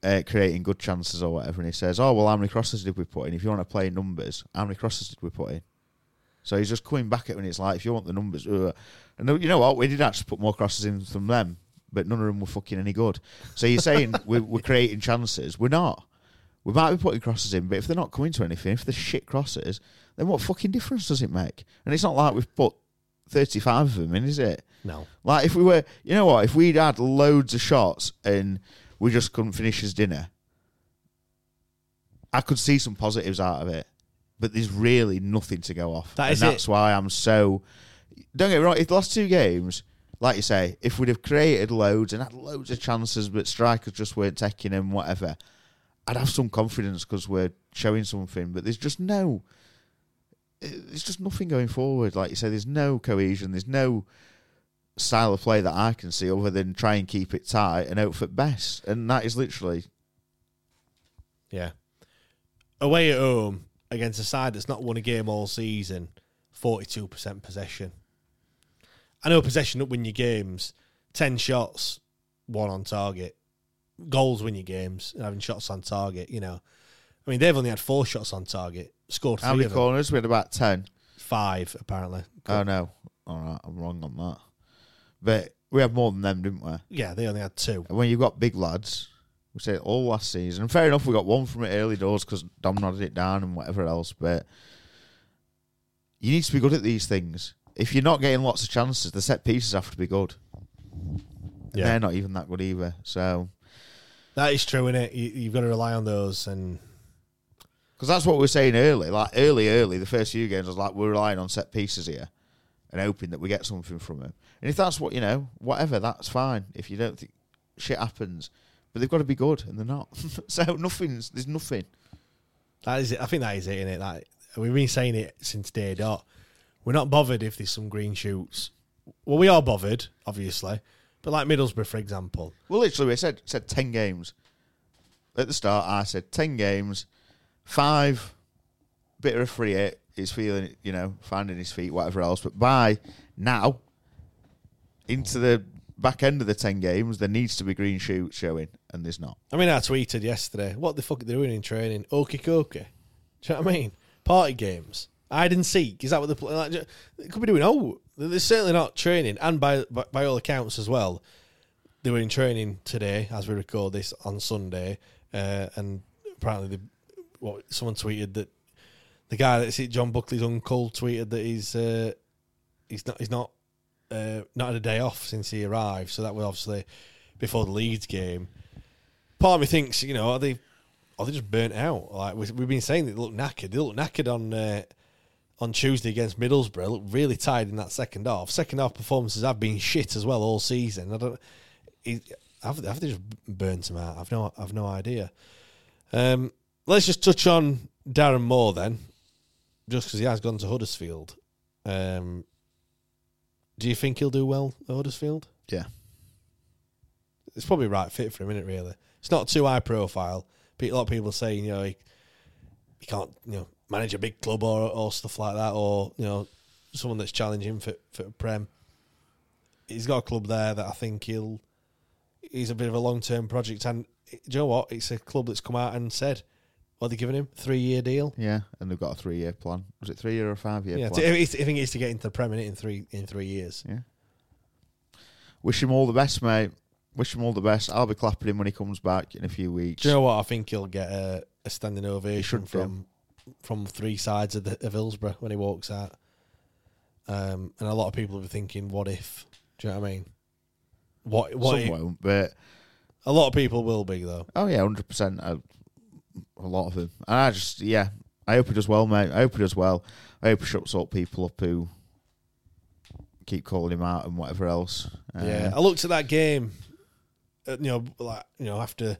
Uh, creating good chances or whatever, and he says, "Oh well, how many crosses did we put in? If you want to play numbers, how many crosses did we put in?" So he's just coming back at when it's like, if you want the numbers, uh, and you know what, we did actually put more crosses in from them, but none of them were fucking any good. So you're saying we're, we're creating chances? We're not. We might be putting crosses in, but if they're not coming to anything, if they're shit crosses, then what fucking difference does it make? And it's not like we've put 35 of them in, is it? No. Like if we were, you know what, if we'd had loads of shots and we just couldn't finish his dinner, I could see some positives out of it. But there's really nothing to go off. That and that's it. why I'm so. Don't get me wrong. If the last two games, like you say, if we'd have created loads and had loads of chances, but strikers just weren't taking them, whatever, I'd have some confidence because we're showing something. But there's just no. Eh, there's just nothing going forward. Like you say, there's no cohesion. There's no style of play that I can see other than try and keep it tight and out for best. And that is literally Yeah. Away at home against a side that's not won a game all season, 42% possession. I know possession up win your games. 10 shots, one on target. Goals win your games, and having shots on target, you know. I mean, they've only had four shots on target, scored how many corners? We had about ten. Five, apparently. Oh no. Alright, I'm wrong on that. But we had more than them, didn't we? Yeah, they only had two. And when you've got big lads, we said all oh, last season. And fair enough, we got one from it early doors because Dom nodded it down and whatever else. But you need to be good at these things. If you're not getting lots of chances, the set pieces have to be good. And Yeah. They're not even that good either. So, That is true, innit? You, you've got to rely on those. And because that's what we were saying early. Like early, early, the first few games, I was like, we're relying on set pieces here and hoping that we get something from them. And if that's what you know, whatever, that's fine. If you don't think shit happens, but they've got to be good, and they're not. so nothing's there's nothing. that is it. I think that is it, innit? That, we've been saying it since day dot. We're not bothered if there's some green shoots. Well, we are bothered, obviously. But like Middlesbrough, for example. Well, literally, we said said ten games at the start. I said ten games, five, bit of a free hit. He's feeling, you know, finding his feet, whatever else. But by now, into the back end of the ten games, there needs to be green shoots showing, and there's not. I mean, I tweeted yesterday, what the fuck are they doing in training? Okie dokie. Do you know what I mean? Party games. Hide and seek. Is that what they're like, They could be doing. Oh, they're certainly not training. And by, by by all accounts as well, they were in training today as we record this on Sunday. Uh, and apparently, the, what someone tweeted that the guy that's it, John Buckley's uncle, tweeted that he's uh, he's not he's not uh, not had a day off since he arrived. So that was obviously before the Leeds game. Part of me thinks, you know, are they are they just burnt out? Like we- we've been saying, they look knackered. They look knackered on uh, on Tuesday against Middlesbrough. Look really tired in that second half. Second half performances have been shit as well all season. I don't. Have, have they just burnt him out? I've no I've no idea. Um, let's just touch on Darren Moore then, just because he has gone to Huddersfield. Um, do you think he'll do well at Huddersfield? Yeah. It's probably right fit for him, isn't it? Really, it's not too high profile. A lot of people saying you know he, he can't you know manage a big club or or stuff like that, or you know someone that's challenging for for Prem. He's got a club there that I think he'll. He's a bit of a long term project, and do you know what? It's a club that's come out and said, "What are they giving him? Three year deal." Yeah, and they've got a three year plan. Was it three year or five year Yeah, plan? to- I think it's to get into the Premier in three in three years. Yeah. Wish him all the best, mate. Wish him all the best. I'll be clapping him when he comes back in a few weeks. Do you know what? I think he'll get a, a standing ovation should do. from from three sides of the of Hillsborough when he walks out. Um, and a lot of people will be thinking, "What if?" Do you know what I mean? What? What? Some if- won't, but a lot of people will be though. oh yeah, hundred percent. A lot of them, and I just yeah, I hope he does well, mate. I hope he does well. I hope he shuts up people up who keep calling him out and whatever else. Uh, yeah, I looked at that game. uh, You know, like you know, after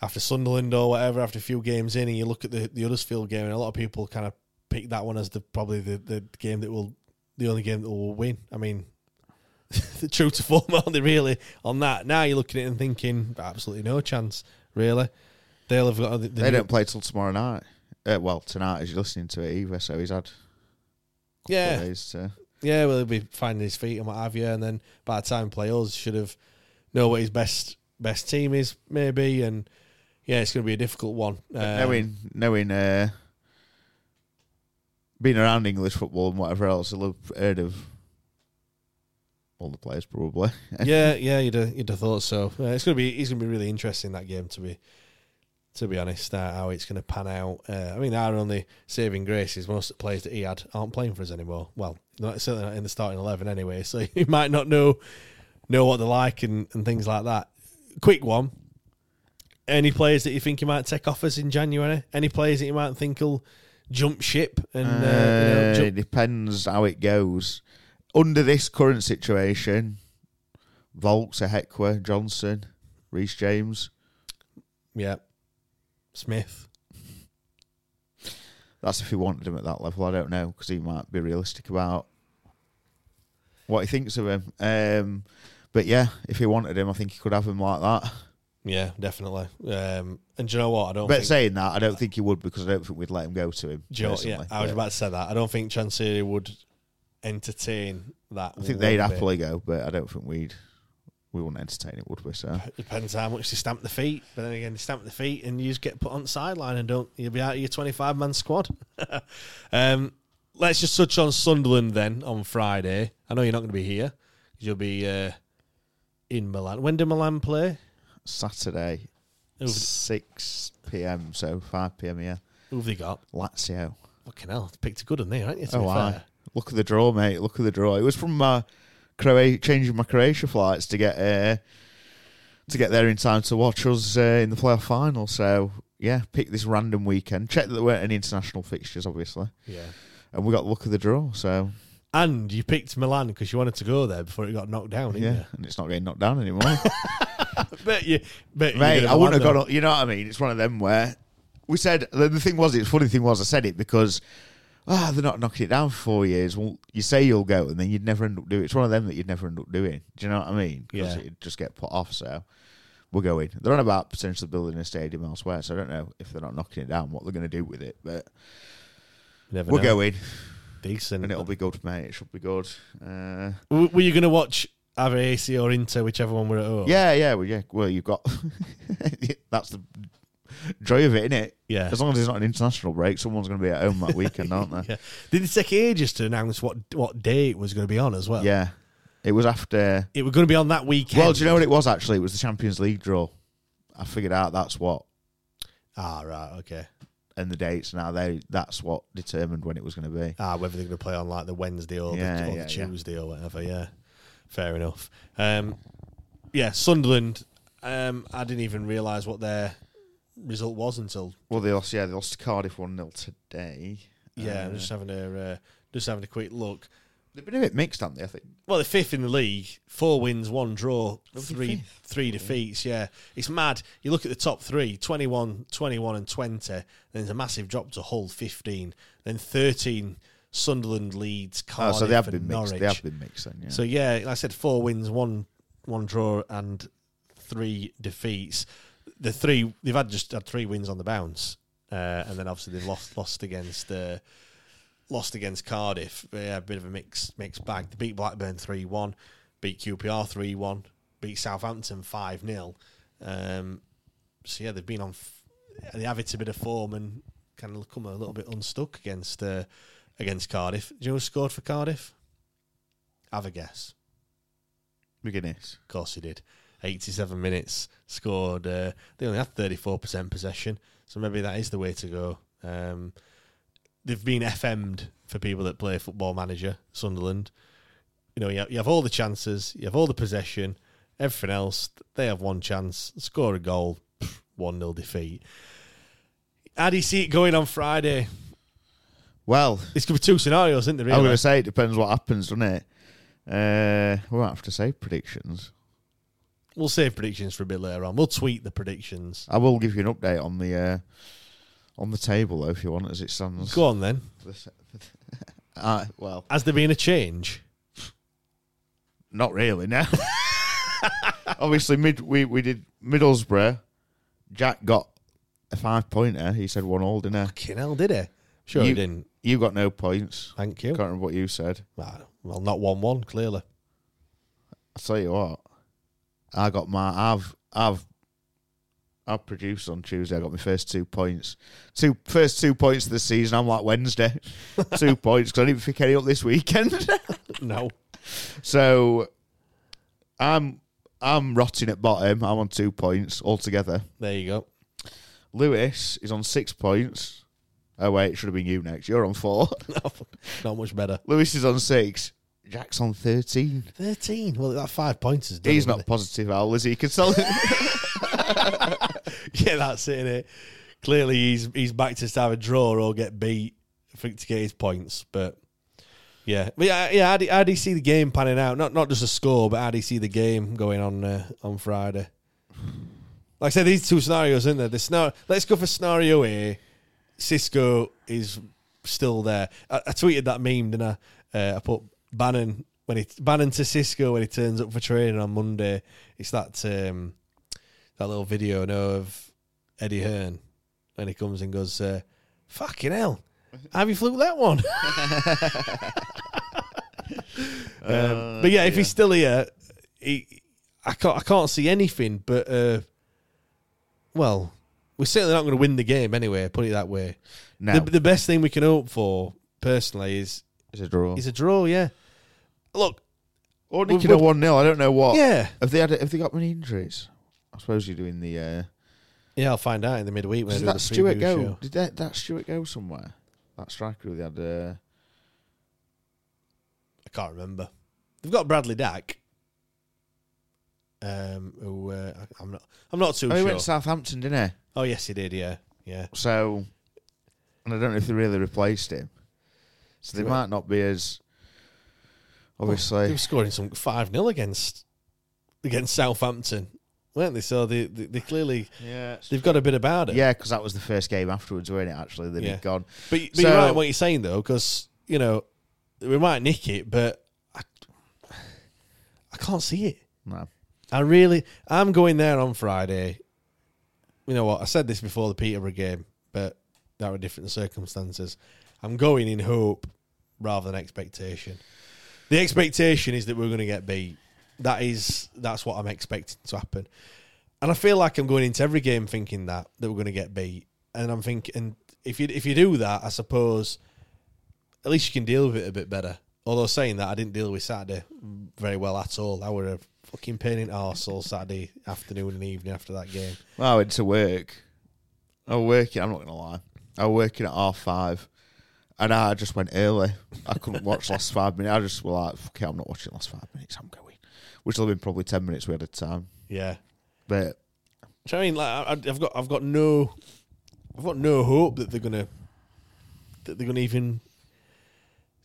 after Sunderland or whatever, after a few games in, and you look at the the Huddersfield game, and a lot of people kind of pick that one as the probably the, the game that will the only game that will win. I mean, the true to form, aren't they really on that? Now you're looking at it and thinking, absolutely no chance, really. They'll have got the, the they don't play till tomorrow night. Uh, well, tonight as you're listening to it either, so he's had Yeah. days to Yeah, well, he'll be finding his feet and what have you, and then by the time play us, should have know what his best best team is, maybe, and yeah, it's going to be a difficult one. Um, knowing knowing uh, being around English football and whatever else, he'll have heard of all the players probably. yeah, yeah, you'd have, you'd have thought so. Uh, it's going to be it's going to be really interesting that game to be to be honest. Uh, how it's going to pan out. Uh, I mean, our only saving grace is most of the players that he had aren't playing for us anymore. Well, not certainly not in the starting eleven anyway. So you might not know know what they're like and, and things like that. Quick one. Any players that you think you might take offers in January? Any players that you might think will jump ship and uh, you know, Uh, jump, it depends how it goes. Under this current situation, Vaulks, Ihiekwe, Johnson, Reece James. yeah, Smith. That's if he wanted him at that level. I don't know because he might be realistic about what he thinks of him. Um, but yeah, if he wanted him, I think he could have him like that. Yeah, definitely. Um, and do you know what? I don't. But think, saying that, I don't think he would because I don't think we'd let him go to him. you know- yeah, I was But about to say that. I don't think Chansiri would entertain that. I think they'd bit. happily go, but I don't think we'd we wouldn't entertain it, would we? So Depends how much they stamp the feet. But then again, they stamp the feet and you just get put on the sideline and don't you'll be out of your twenty five man squad. um, let's just touch on Sunderland then on Friday. I know you're not going to be here you'll be uh, in Milan. When do Milan play? Saturday, Who've, six p.m. So five p.m. Yeah, who've they got? Lazio. Fucking hell, picked a good one there, aren't you? Oh, fair. Look at the draw, mate. Look at the draw. It was from my Croatia, changing my Croatia flights to get uh, to get there in time to watch us uh, in the playoff final. So yeah, pick this random weekend. Check that there weren't any international fixtures, obviously, Yeah. and we got the luck of the draw. So And you picked Milan because you wanted to go there before it got knocked down, didn't yeah, and it's not getting knocked down anymore, you? Bet you, bet mate. I wouldn't have gone. You know what I mean? It's one of them where we said the, the thing was. It's funny thing was I said it because. Ah, they're not knocking it down for four years. Well, you say you'll go, and then you'd never end up doing. it. It's one of them that you'd never end up doing. Do you know what I mean? 'Cause Yeah. it'd just get put off. So we're going. They're on about potentially building a stadium elsewhere. So I don't know if they're not knocking it down, what they're going to do with it. But. Never we're know. going, Decent. and it'll be good, mate. It should be good. Uh, W- Were you going to watch either AC or Inter, whichever one we're at home? yeah, yeah, well, yeah. Well, you've got that's the joy of it, isn't it? Yeah. As long as it's not an international break, someone's going to be at home that weekend, aren't they? Yeah. Did it take ages to announce what what day it was going to be on as well? yeah. It was after. It was going to be on that weekend. Well, do you know what it was actually? It was the Champions League draw. I figured out that's what, Ah, right, okay. and the dates now they that's what determined when it was going to be. Ah, whether they're going to play on like the Wednesday or, Yeah, the, or yeah, the. Tuesday or whatever. Yeah, fair enough. Um, yeah, Sunderland. Um, I didn't even realise what their result was until Well, they lost. Yeah, they lost to Cardiff one 0 today. yeah, Uh, I'm just having a uh, just having a quick look. they've been a bit mixed, haven't they? I think. Well, they're fifth in the league, four wins, one draw, three fifth? three defeats. Yeah, it's mad. You look at the top three 21, 21 and 20. Then there's a massive drop to Hull, 15. Then 13, Sunderland Leeds, Oh, Cardiff so they have been Norwich. mixed. They have been mixed then. Yeah. So, yeah, like I said, four wins, one one draw and three defeats. The three, they've had just had three wins on the bounce. Uh, and then obviously they've lost lost against uh, lost against Cardiff. Yeah, a bit of a mix mixed bag. They beat Blackburn three one, beat QPR three one, beat Southampton five 0 um, So yeah, they've been on. F- they have it a bit of form and kind of come a little bit unstuck against uh, against Cardiff. Do you know who scored for Cardiff? Have a guess. McGuinness. Of course he did. 87 minutes, scored. Uh, they only had 34% possession, so maybe that is the way to go. Um, they've been FM'd for people that play Football Manager, Sunderland. You know, you have, you have all the chances, you have all the possession, everything else. They have one chance, score a goal, 1 0 defeat. How do you see it going on Friday? Well, This could be two scenarios, isn't there? I'm going to say it depends what happens, doesn't it? Uh, we won't have to say predictions. We'll save predictions for a bit later on. We'll tweet the predictions. I will give you an update on the uh, on the table though, if you want, as it stands. Go on then. Uh, well, Has there been a change? not really. Now, obviously, mid we we did Middlesbrough. Jack got a five pointer. He said one all, didn't he? Fucking hell, did he? Sure, you, he didn't. You got no points. Thank you. Can't remember what you said. Well, not 1 1, clearly. I'll tell you what. I got my I've I've I've produced on Tuesday. I got my first two points. Two first two points of the season. I'm like Wednesday, two points because I didn't pick any up this weekend. No. so I'm I'm rotting at bottom. I'm on two points altogether. There you go. Lewis is on six points. Oh wait, it should have been you next. You're on four. Not much better. Lewis is on six. Jack's on thirteen. 13. Well, that five points is done. He's not positive, Al, is he? Can tell. it? Yeah, that's it, innit? Clearly, he's he's back to have a draw or get beat for to get his points. But yeah, but yeah, yeah. How do, how do you see the game panning out? Not not just a score, but how do you see the game going on uh, on Friday? Like I said, these two scenarios, isn't there? The scenario. Let's go for scenario A. Xisco is still there. I, I tweeted that meme, didn't I? Uh, I put Bannan when he Bannan to Xisco when he turns up for training on Monday. It's that um, that little video no of Eddie Hearn when he comes and goes, uh, "Fucking hell, have you flew that one?" um, but yeah, if he's still here, he, I can't I can't see anything but uh, well, we're certainly not going to win the game anyway. Put it that way. No. The, the best thing we can hope for personally is It's a draw. is a draw. Yeah. Look, Or We've- Nicky one 0 I don't know what. Yeah. Have they had? Have they got many injuries? I suppose you're doing the. Uh, yeah, I'll find out in the midweek when I did do that the Stewart go? show. Did that, that Stewart go somewhere? That striker who they had. Uh, I can't remember. They've got Bradley Dack. Um, who uh, I'm not. I'm not too oh, he sure. went to Southampton, didn't he? oh yes, he did. Yeah, yeah. So, and I don't know if they really replaced him. So They might not be as. Obviously, They were scoring some five 0 against against Southampton, weren't they? So they they, they clearly yeah, they've got a bit about it. yeah, because that was the first game afterwards, weren't it? Actually, they'd Yeah. gone. But, but So- you're right what you're saying though, because you know we might nick it, but I, I can't see it. No. I really, I'm going there on Friday. You know what? I said this before the Peterborough game, but there were different circumstances. I'm going in hope rather than expectation. The expectation is that we're going to get beat. That is, that's what I'm expecting to happen. And I feel like I'm going into every game thinking that that we're going to get beat. And I'm thinking, and if you if you do that, I suppose at least you can deal with it a bit better. Although saying that, I didn't deal with Saturday very well at all. I were a fucking pain in the arse all Saturday afternoon and evening after that game. Well, I went to work. I was working. I'm not gonna lie. I was working at half five, and I just went early. I couldn't watch last five minutes. I just was like, "Fuck it, I'm not watching last five minutes. I'm going." Which will have been probably ten minutes we had at time. Yeah, But Do you know what I mean? Like I, I've got I've got no I've got no hope that they're gonna that they're gonna even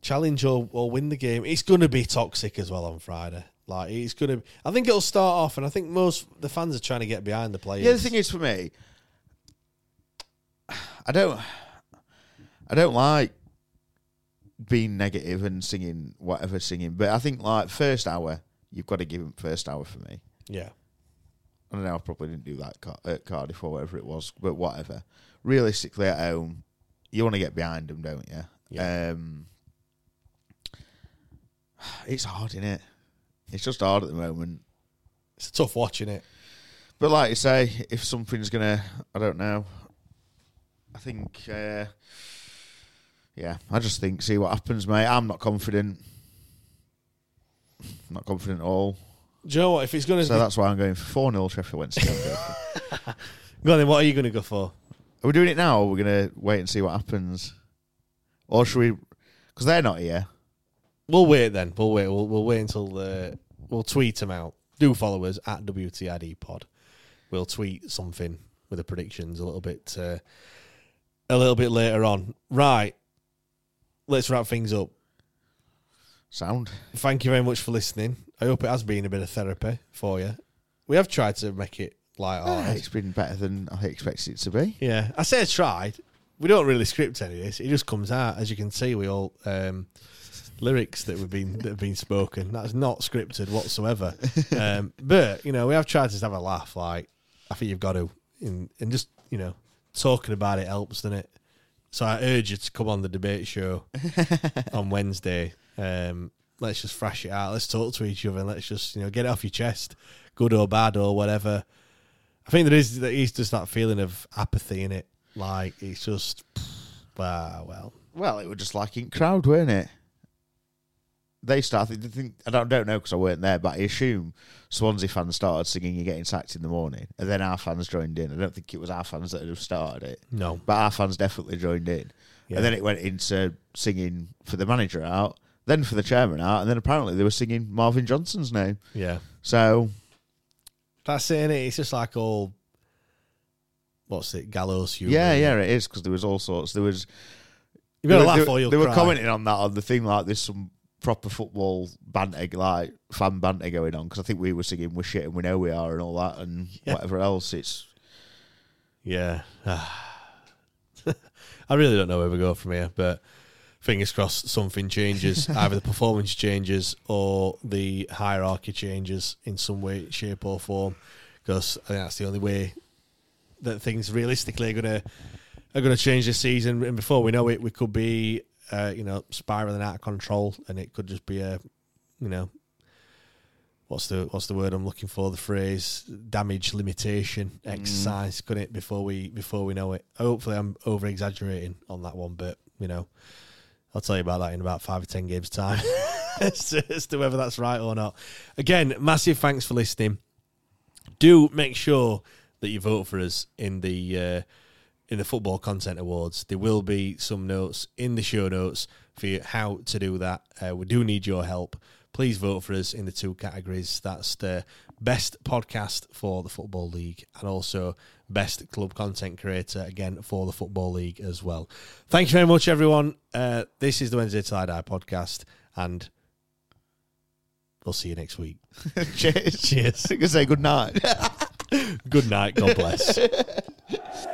challenge or, or win the game. It's gonna be toxic as well on Friday. Like it's gonna. I think it'll start off, and I think most the fans are trying to get behind the players. yeah, the thing is for me, I don't, I don't like being negative and singing whatever singing. But I think like first hour, you've got to give him first hour for me. yeah, I don't know. I probably didn't do that at Car- at Cardiff or whatever it was, but whatever. Realistically, at home, you want to get behind them, don't you? Yeah. Um, it's hard, isn't it? It's just hard at the moment. it's tough watching it. But like you say, if something's gonna, I don't know. I think, uh, yeah, I just think see what happens, mate. I'm not confident. Not confident at all. Joe, you know what? If it's gonna, So be, that's why I'm going for four 0 Sheffield Wednesday. go on then. What are you gonna go for? Are we doing it now, or we're gonna wait and see what happens, or should we? Because they're not here. We'll wait then. We'll wait. We'll, we'll wait until uh, we'll tweet them out. Do follow us at WTID Pod. We'll tweet something with the predictions a little bit uh, a little bit later on. Right. Let's wrap things up. Sound. Thank you very much for listening. I hope it has been a bit of therapy for you. We have tried to make it light it's been better than I expected it to be. Yeah, I say I tried. We don't really script any of this. It just comes out, as you can see. We all um, lyrics that we've been that have been spoken. That's not scripted whatsoever. um, but you know, we have tried to just have a laugh. Like I think you've got to, and, and just you know, talking about it helps, doesn't it? So I urge you to come on the debate show on Wednesday. Um, let's just thrash it out. Let's talk to each other. and Let's just you know get it off your chest, good or bad or whatever. I think there is there is just that feeling of apathy in it. Like it's just, ah, well, Well, it was just like in crowd, weren't it? They started. I think I don't, don't know because I weren't there, but I assume Swansea fans started singing "You're getting sacked in the morning," and then our fans joined in. I don't think it was our fans that had started it. No. but our fans definitely joined in, Yeah. and then it went into singing for the manager out, then for the chairman out, and then apparently they were singing Marvin Johnson's name. yeah. So That's it. It's just like all, what's it, gallows humor. yeah, yeah, it is because there was all sorts. There was You better they, laugh they- or you'll they were commenting on that on the thing like there's some proper football banter like fan banter going on because I think we were singing we're shit and we know we are and all that and Yeah. whatever else it's Yeah. I really don't know where we go from here, but fingers crossed something changes. Either the performance changes or the hierarchy changes in some way, shape, or form. Because I think that's the only way that things realistically are gonna are gonna change this season. And before we know it, we could be uh, you know spiraling out of control, and it could just be a you know what's the what's the word I'm looking for? The phrase damage limitation exercise, couldn't it? Before we before we know it. Hopefully, I'm over exaggerating on that one, but you know, I'll tell you about that in about five or ten games time as, to, as to whether that's right or not. Again, massive thanks for listening. Do make sure that you vote for us in the. Uh, in the football content awards, there will be some notes in the show notes for you how to do that. Uh, we do need your help please vote for us in the two categories. That's the best podcast for the Football League and also best club content creator, again, for the Football League as well. Thank you very much, everyone. Uh, this is the Wednesday I Die podcast, and we'll see you next week. Cheers. Cheers. I can say good night. Good night. God bless.